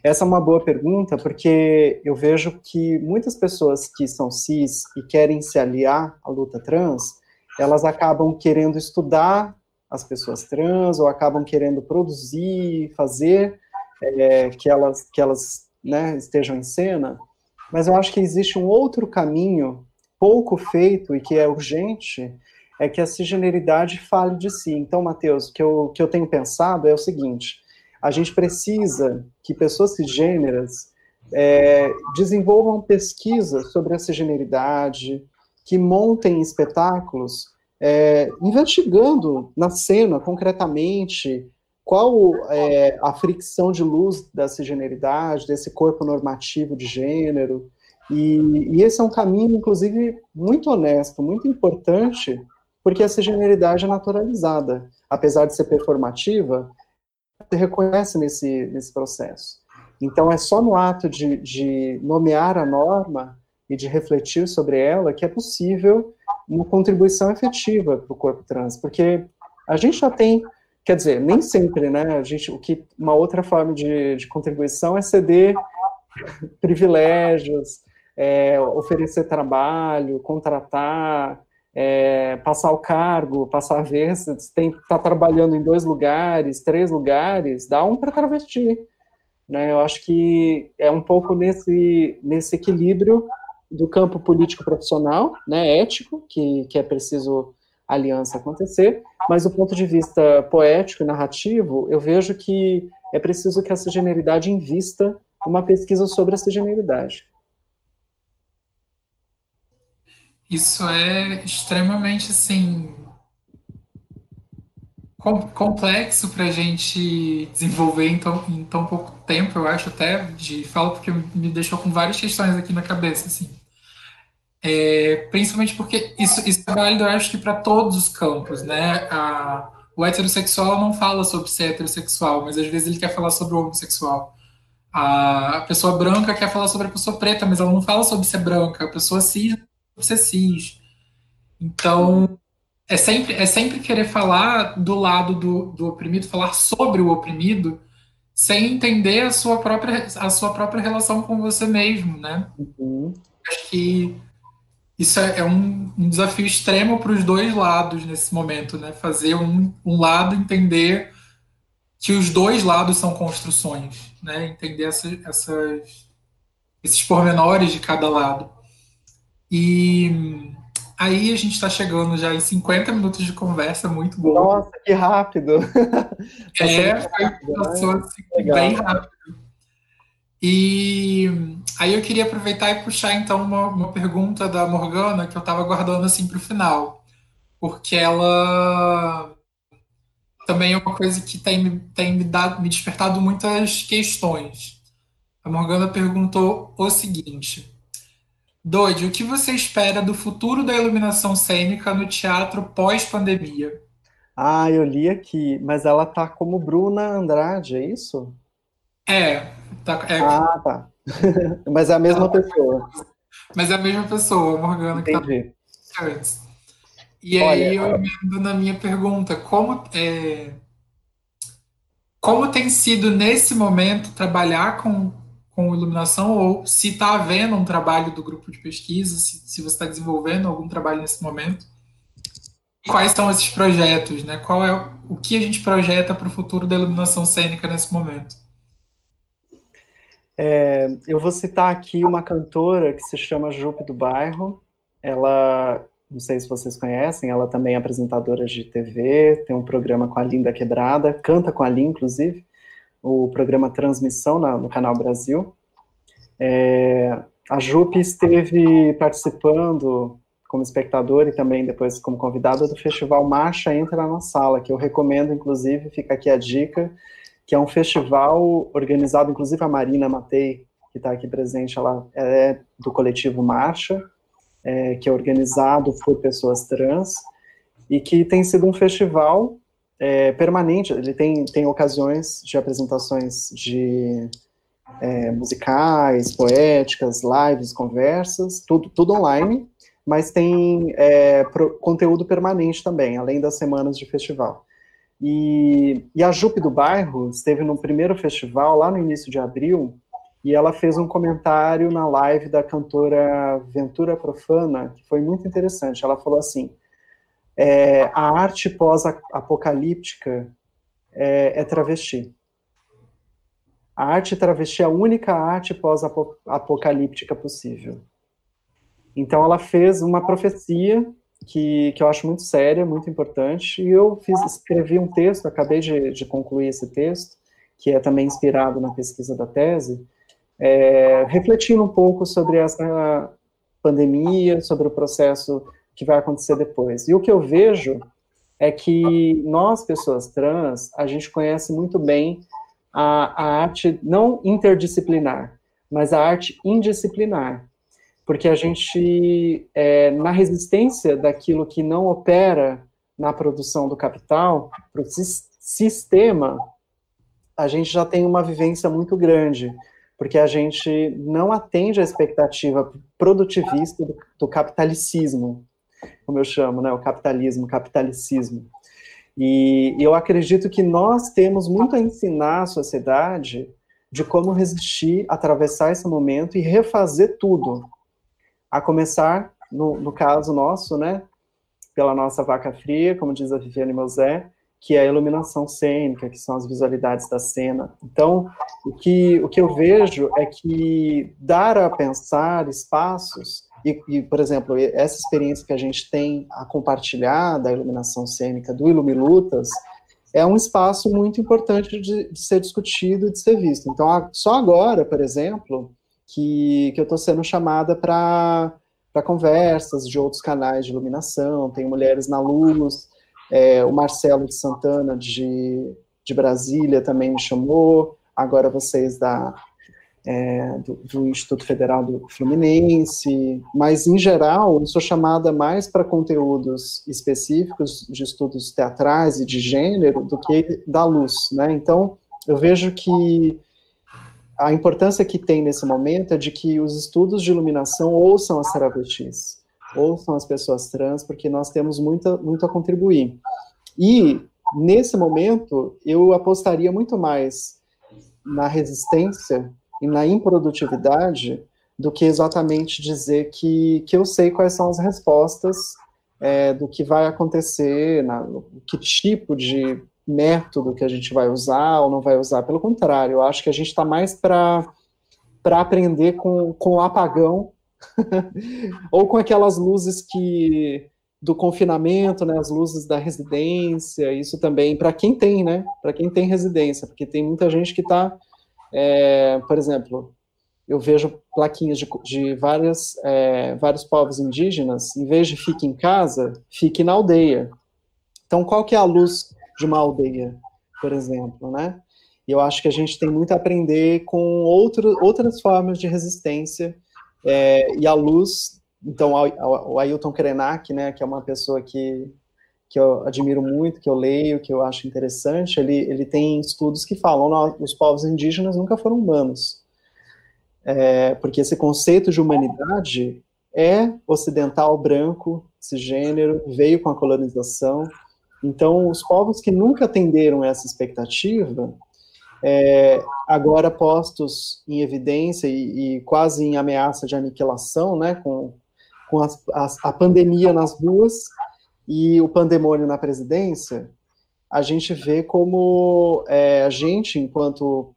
Essa é uma boa pergunta, porque eu vejo que muitas pessoas que são cis e querem se aliar à luta trans, elas acabam querendo estudar as pessoas trans ou acabam querendo produzir, fazer é, que elas, que elas né, estejam em cena, mas eu acho que existe um outro caminho pouco feito e que é urgente, é que a cisgeneridade fale de si. Então, Matheus, o que eu, que eu tenho pensado é o seguinte, a gente precisa que pessoas cisgêneras é, desenvolvam pesquisa sobre a cisgeneridade, que montem espetáculos é, investigando na cena, concretamente, qual é a fricção de luz da cisgeneridade, desse corpo normativo de gênero, e, e, esse é um caminho, inclusive, muito honesto, muito importante, porque a cisgeneridade é naturalizada. Apesar de ser performativa, se reconhece nesse, nesse processo. Então, é só no ato de, de nomear a norma e de refletir sobre ela que é possível uma contribuição efetiva para o corpo trans, porque a gente já tem, quer dizer, nem sempre, né? A gente, o que uma outra forma de, de contribuição é ceder privilégios, é, oferecer trabalho, contratar, é, passar o cargo, passar a vez, tem tá trabalhando em dois lugares, três lugares, dá um para travesti. Né? Eu acho que é um pouco nesse, nesse equilíbrio do campo político profissional, né, ético, que, que é preciso aliança acontecer, mas do ponto de vista poético e narrativo, eu vejo que é preciso que essa generalidade invista uma pesquisa sobre essa generalidade. Isso é extremamente, assim, complexo para a gente desenvolver em tão, em tão pouco tempo, eu acho até, de falo porque me deixou com várias questões aqui na cabeça, assim. É, principalmente porque isso, isso é válido, eu acho que para todos os campos, né? A, o heterossexual não fala sobre ser heterossexual, mas às vezes ele quer falar sobre o homossexual. a pessoa branca quer falar sobre a pessoa preta, mas ela não fala sobre ser branca, a pessoa cis sobre ser cis. Então, é sempre, é sempre querer falar do lado do, do oprimido, falar sobre o oprimido, sem entender a sua própria, a sua própria relação com você mesmo, né? Uhum. Acho que isso é, é um, um, desafio extremo para os dois lados nesse momento, né? Fazer um, um lado entender que os dois lados são construções, né? Entender essa, essas, esses pormenores de cada lado. E aí a gente está chegando já em 50 minutos de conversa, muito bom. Nossa, que rápido! é, foi, passou né? assim, bem rápido. E aí eu queria aproveitar e puxar então uma, uma pergunta da Morgana que eu estava guardando assim para o final, porque ela também é uma coisa que tem, tem me, dado, me despertado muitas questões. A Morgana perguntou o seguinte: Doide, o que você espera do futuro da iluminação cênica no teatro pós-pandemia? Ah, eu li aqui, mas ela tá como Bruna Andrade, é isso? É, tá, é... Ah, tá. Mas é a mesma pessoa. Mas é a mesma pessoa, Morgana, Entendi. que tá antes. E Olha, aí eu emendo na minha pergunta, como, é, como tem sido nesse momento trabalhar com, com iluminação, ou se está havendo um trabalho do grupo de pesquisa, se, se você está desenvolvendo algum trabalho nesse momento, quais são esses projetos, né? Qual é o que a gente projeta para o futuro da iluminação cênica nesse momento? É, eu vou citar aqui uma cantora que se chama Jupe do Bairro. Ela, não sei se vocês conhecem, ela também é apresentadora de TV, tem um programa com a Linda Quebrada, canta com a Linda, inclusive, o programa Transmissão na, no Canal Brasil. É, a Jupe esteve participando como espectador e também depois como convidada do festival Marcha Entra na Sala, que eu recomendo, inclusive, fica aqui a dica, que é um festival organizado, inclusive a Marina Matei, que está aqui presente, ela é do coletivo Marcha, é, que é organizado por pessoas trans, e que tem sido um festival é, permanente, ele tem, tem ocasiões de apresentações de é, musicais, poéticas, lives, conversas, tudo, tudo online, mas tem é, pro, conteúdo permanente também, além das semanas de festival. E, e a Jupe do Bairro esteve no primeiro festival, lá no início de abril, e ela fez um comentário na live da cantora Ventura Profana, que foi muito interessante. Ela falou assim: é, a arte pós-apocalíptica é, é travesti. A arte travesti é a única arte pós-apocalíptica possível. Então, ela fez uma profecia que, que eu acho muito séria, muito importante, e eu fiz, escrevi um texto, acabei de, de concluir esse texto, que é também inspirado na pesquisa da tese, é, refletindo um pouco sobre essa pandemia, sobre o processo que vai acontecer depois. E o que eu vejo é que nós, pessoas trans, a gente conhece muito bem a, a arte não interdisciplinar, mas a arte indisciplinar, porque a gente, é, na resistência daquilo que não opera na produção do capital, para o sistema, a gente já tem uma vivência muito grande, porque a gente não atende à expectativa produtivista do, do capitalicismo, como eu chamo, né, o capitalismo, capitalicismo. E eu acredito que nós temos muito a ensinar à sociedade de como resistir, atravessar esse momento e refazer tudo, a começar, no, no caso nosso, né, pela nossa vaca fria, como diz a Viviane Mosé, que é a iluminação cênica, que são as visualidades da cena. Então, o que, o que eu vejo é que dar a pensar espaços, e, e, por exemplo, essa experiência que a gente tem a compartilhar da iluminação cênica, do Ilumilutas, é um espaço muito importante de, de ser discutido de ser visto. Então, só agora, por exemplo, que, que eu estou sendo chamada para conversas de outros canais de iluminação, tem Mulheres na Luz, é, o Marcelo de Santana de, de Brasília também me chamou, agora vocês da, é, do, do, Instituto Federal do Fluminense, mas em geral eu sou chamada mais para conteúdos específicos de estudos teatrais e de gênero do que da luz, né? Então eu vejo que a importância que tem nesse momento é de que os estudos de iluminação ouçam as travestis, ouçam as pessoas trans, porque nós temos muita, muito a contribuir. E, nesse momento, eu apostaria muito mais na resistência e na improdutividade do que exatamente dizer que, que eu sei quais são as respostas é, do que vai acontecer, na, que tipo de método que a gente vai usar ou não vai usar. Pelo contrário, eu acho que a gente está mais para aprender com, com o apagão ou com aquelas luzes que do confinamento, né, as luzes da residência, isso também para quem tem, né, para quem tem residência, porque tem muita gente que está, é, por exemplo, eu vejo plaquinhas de, de várias, é, vários povos indígenas, em vez de fique em casa, fique na aldeia. Então, qual que é a luz de uma aldeia, por exemplo, né? E eu acho que a gente tem muito a aprender com outro, outras formas de resistência, é, e a luz, então, o Ailton Krenak, né, que é uma pessoa que, que eu admiro muito, que eu leio, que eu acho interessante, ele, ele tem estudos que falam que os povos indígenas nunca foram humanos, é, porque esse conceito de humanidade é ocidental, branco, cisgênero, veio com a colonização, então, os povos que nunca atenderam essa expectativa, é, agora postos em evidência e, e, quase em ameaça de aniquilação, né, com, com as, as, a pandemia nas ruas e o pandemônio na presidência, a gente vê como é, a gente, enquanto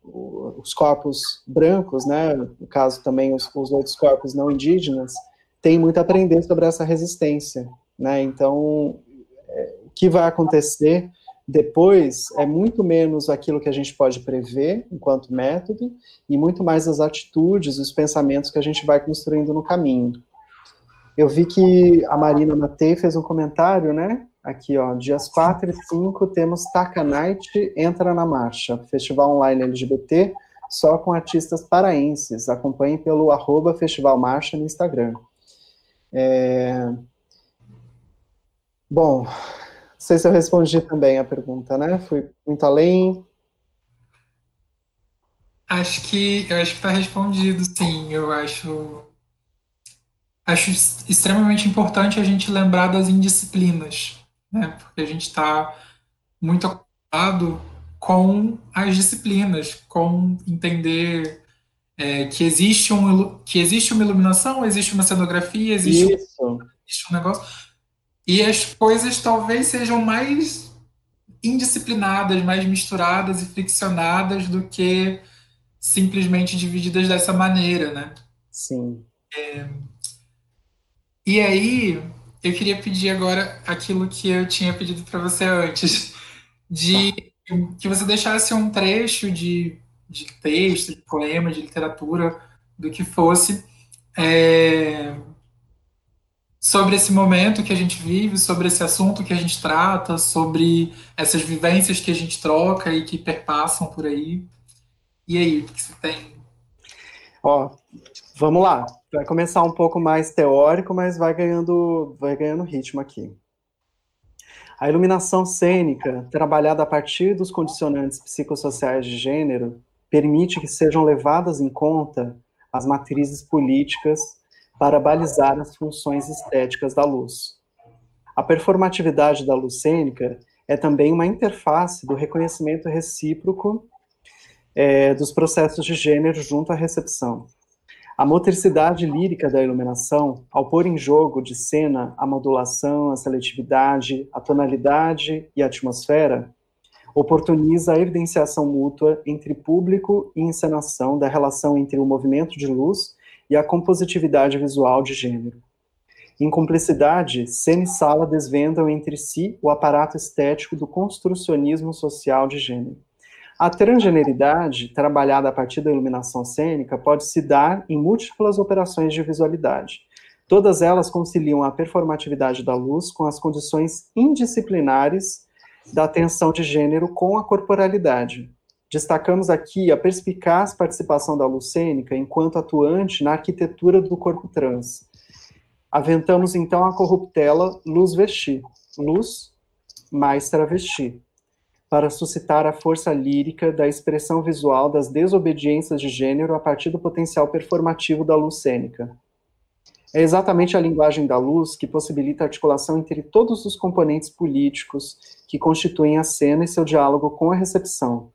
os corpos brancos, né, no caso também os, os outros corpos não indígenas, tem muito a aprender sobre essa resistência, né, então que vai acontecer depois é muito menos aquilo que a gente pode prever enquanto método e muito mais as atitudes, os pensamentos que a gente vai construindo no caminho. Eu vi que a Marina Matei fez um comentário, né? Aqui, ó, dias 4 e 5 temos Taka Night Entra na Marcha, festival online LGBT, só com artistas paraenses. Acompanhe pelo arroba Festival Marcha no Instagram. É... Bom, sei se eu respondi também a pergunta, né? Fui muito além. Acho que eu acho que está respondido, sim. Eu acho acho extremamente importante a gente lembrar das indisciplinas, né? Porque a gente está muito ocupado com as disciplinas, com entender é, que existe um que existe uma iluminação, existe uma cenografia, existe, um, existe um negócio e as coisas talvez sejam mais indisciplinadas, mais misturadas e friccionadas do que simplesmente divididas dessa maneira, né? Sim. É... E aí, eu queria pedir agora aquilo que eu tinha pedido para você antes, de que você deixasse um trecho de, de texto, de poema, de literatura, do que fosse, é, sobre esse momento que a gente vive, sobre esse assunto que a gente trata, sobre essas vivências que a gente troca e que perpassam por aí. E aí, o que você tem? Ó, vamos lá. Vai começar um pouco mais teórico, mas vai ganhando, vai ganhando ritmo aqui. A iluminação cênica, trabalhada a partir dos condicionantes psicossociais de gênero, permite que sejam levadas em conta as matrizes políticas para balizar as funções estéticas da luz. A performatividade da luz cênica é também uma interface do reconhecimento recíproco é, dos processos de gênero junto à recepção. A motricidade lírica da iluminação, ao pôr em jogo de cena a modulação, a seletividade, a tonalidade e a atmosfera, oportuniza a evidenciação mútua entre público e encenação da relação entre o movimento de luz e a compositividade visual de gênero. Em Cumplicidade, Cena e Sala desvendam entre si o aparato estético do construcionismo social de gênero. A transgeneridade, trabalhada a partir da iluminação cênica, pode se dar em múltiplas operações de visualidade. Todas elas conciliam a performatividade da luz com as condições indisciplinares da atenção de gênero com a corporalidade, Destacamos aqui a perspicaz participação da luz cênica enquanto atuante na arquitetura do corpo trans. Aventamos então a corruptela luz vestir, luz mais travesti. para suscitar a força lírica da expressão visual das desobediências de gênero a partir do potencial performativo da luz cênica. É exatamente a linguagem da luz que possibilita a articulação entre todos os componentes políticos que constituem a cena e seu diálogo com a recepção.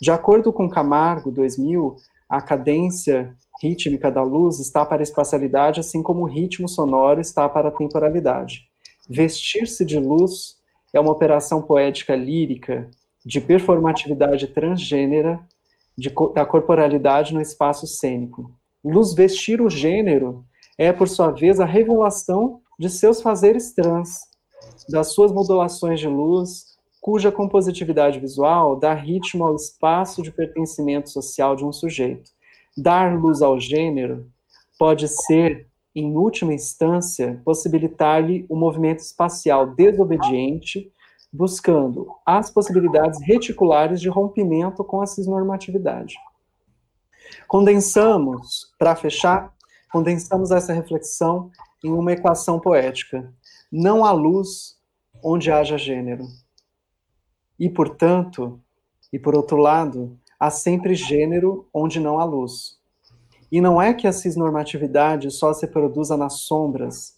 De acordo com Camargo, 2000, a cadência rítmica da luz está para a espacialidade, assim como o ritmo sonoro está para a temporalidade. Vestir-se de luz é uma operação poética lírica de performatividade transgênera de, da corporalidade no espaço cênico. Luz vestir o gênero é, por sua vez, a revelação de seus fazeres trans, das suas modulações de luz, cuja compositividade visual dá ritmo ao espaço de pertencimento social de um sujeito. Dar luz ao gênero pode ser, em última instância, possibilitar-lhe o um movimento espacial desobediente, buscando as possibilidades reticulares de rompimento com a cisnormatividade. Condensamos, para fechar, condensamos essa reflexão em uma equação poética. Não há luz onde haja gênero. E, portanto, e por outro lado, há sempre gênero onde não há luz. E não é que a cisnormatividade só se produza nas sombras,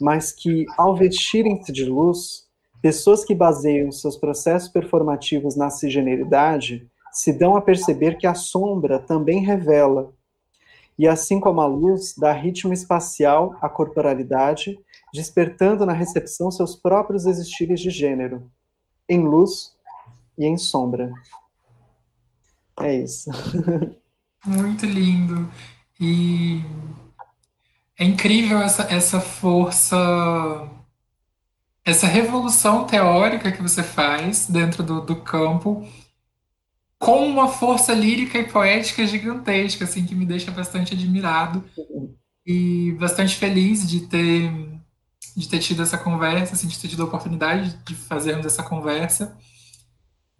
mas que, ao vestirem-se de luz, pessoas que baseiam seus processos performativos na cisgeneridade se dão a perceber que a sombra também revela, e assim como a luz dá ritmo espacial à corporalidade, despertando na recepção seus próprios existires de gênero, em luz e em sombra. É isso. Muito lindo. E é incrível essa, essa força, essa revolução teórica que você faz dentro do, do campo, com uma força lírica e poética gigantesca, assim, que me deixa bastante admirado e bastante feliz de ter, de ter tido essa conversa, assim, de ter tido a oportunidade de fazermos essa conversa.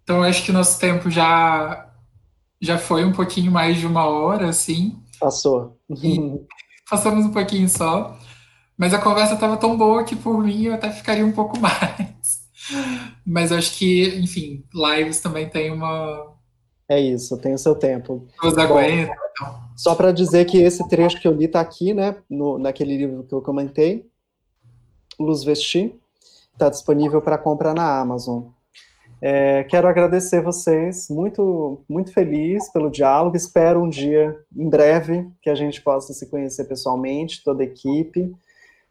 Então, acho que o nosso tempo já já foi um pouquinho mais de uma hora, assim. Passou. passamos um pouquinho só. Mas a conversa estava tão boa que, por mim, eu até ficaria um pouco mais. Mas acho que, enfim, lives também tem uma. É isso, tem o seu tempo. Os aguentam. Só para dizer que esse trecho que eu li está aqui, né, no, naquele livro que eu comentei, Luz Vestir, está disponível para compra na Amazon. É, quero agradecer vocês, muito, muito feliz pelo diálogo. Espero um dia, em breve, que a gente possa se conhecer pessoalmente, toda a equipe.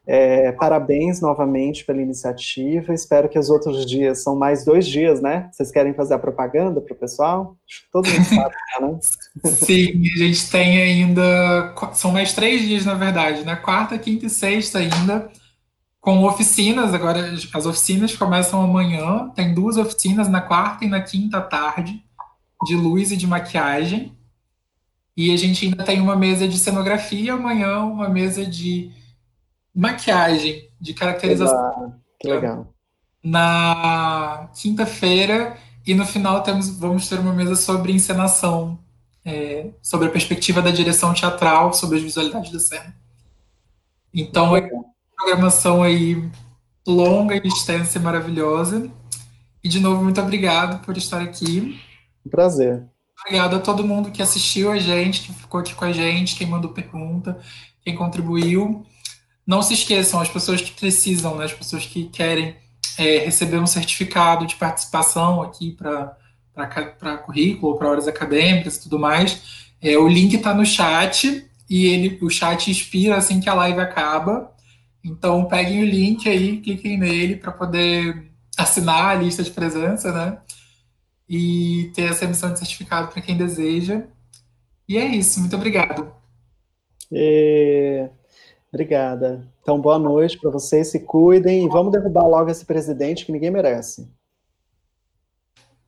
É, parabéns novamente pela iniciativa. Espero que os outros dias são mais dois dias, né? Vocês querem fazer a propaganda para o pessoal? Todo mundo sabe, né? Sim, a gente tem ainda. São mais três dias, na verdade, né? Quarta, quinta e sexta ainda com oficinas, agora as oficinas começam amanhã, tem duas oficinas na quarta e na quinta tarde, de luz e de maquiagem. E a gente ainda tem uma mesa de cenografia amanhã, uma mesa de maquiagem, de caracterização. Que legal. Na quinta-feira, e no final temos, vamos ter uma mesa sobre encenação, é, sobre a perspectiva da direção teatral, sobre as visualidades da cena. Então, é programação aí longa e extensa e maravilhosa. E de novo, muito obrigado por estar aqui. Um prazer. Obrigado a todo mundo que assistiu a gente, que ficou aqui com a gente, quem mandou pergunta, quem contribuiu. Não se esqueçam, as pessoas que precisam, né, as pessoas que querem é, receber um certificado de participação aqui para currículo, para horas acadêmicas e tudo mais, é, o link está no chat e ele, o chat expira assim que a live acaba. Então, peguem o link aí, cliquem nele para poder assinar a lista de presença, né? E ter essa emissão de certificado para quem deseja. E é isso, muito obrigado. E... Obrigada. Então, boa noite para vocês, se cuidem e vamos derrubar logo esse presidente que ninguém merece.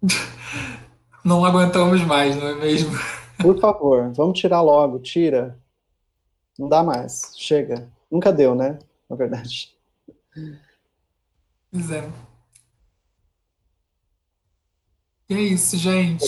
Não aguentamos mais, não é mesmo? Por favor, vamos tirar logo, tira. Não dá mais, chega. Nunca deu, né? Na verdade. Pois é. E é isso, gente.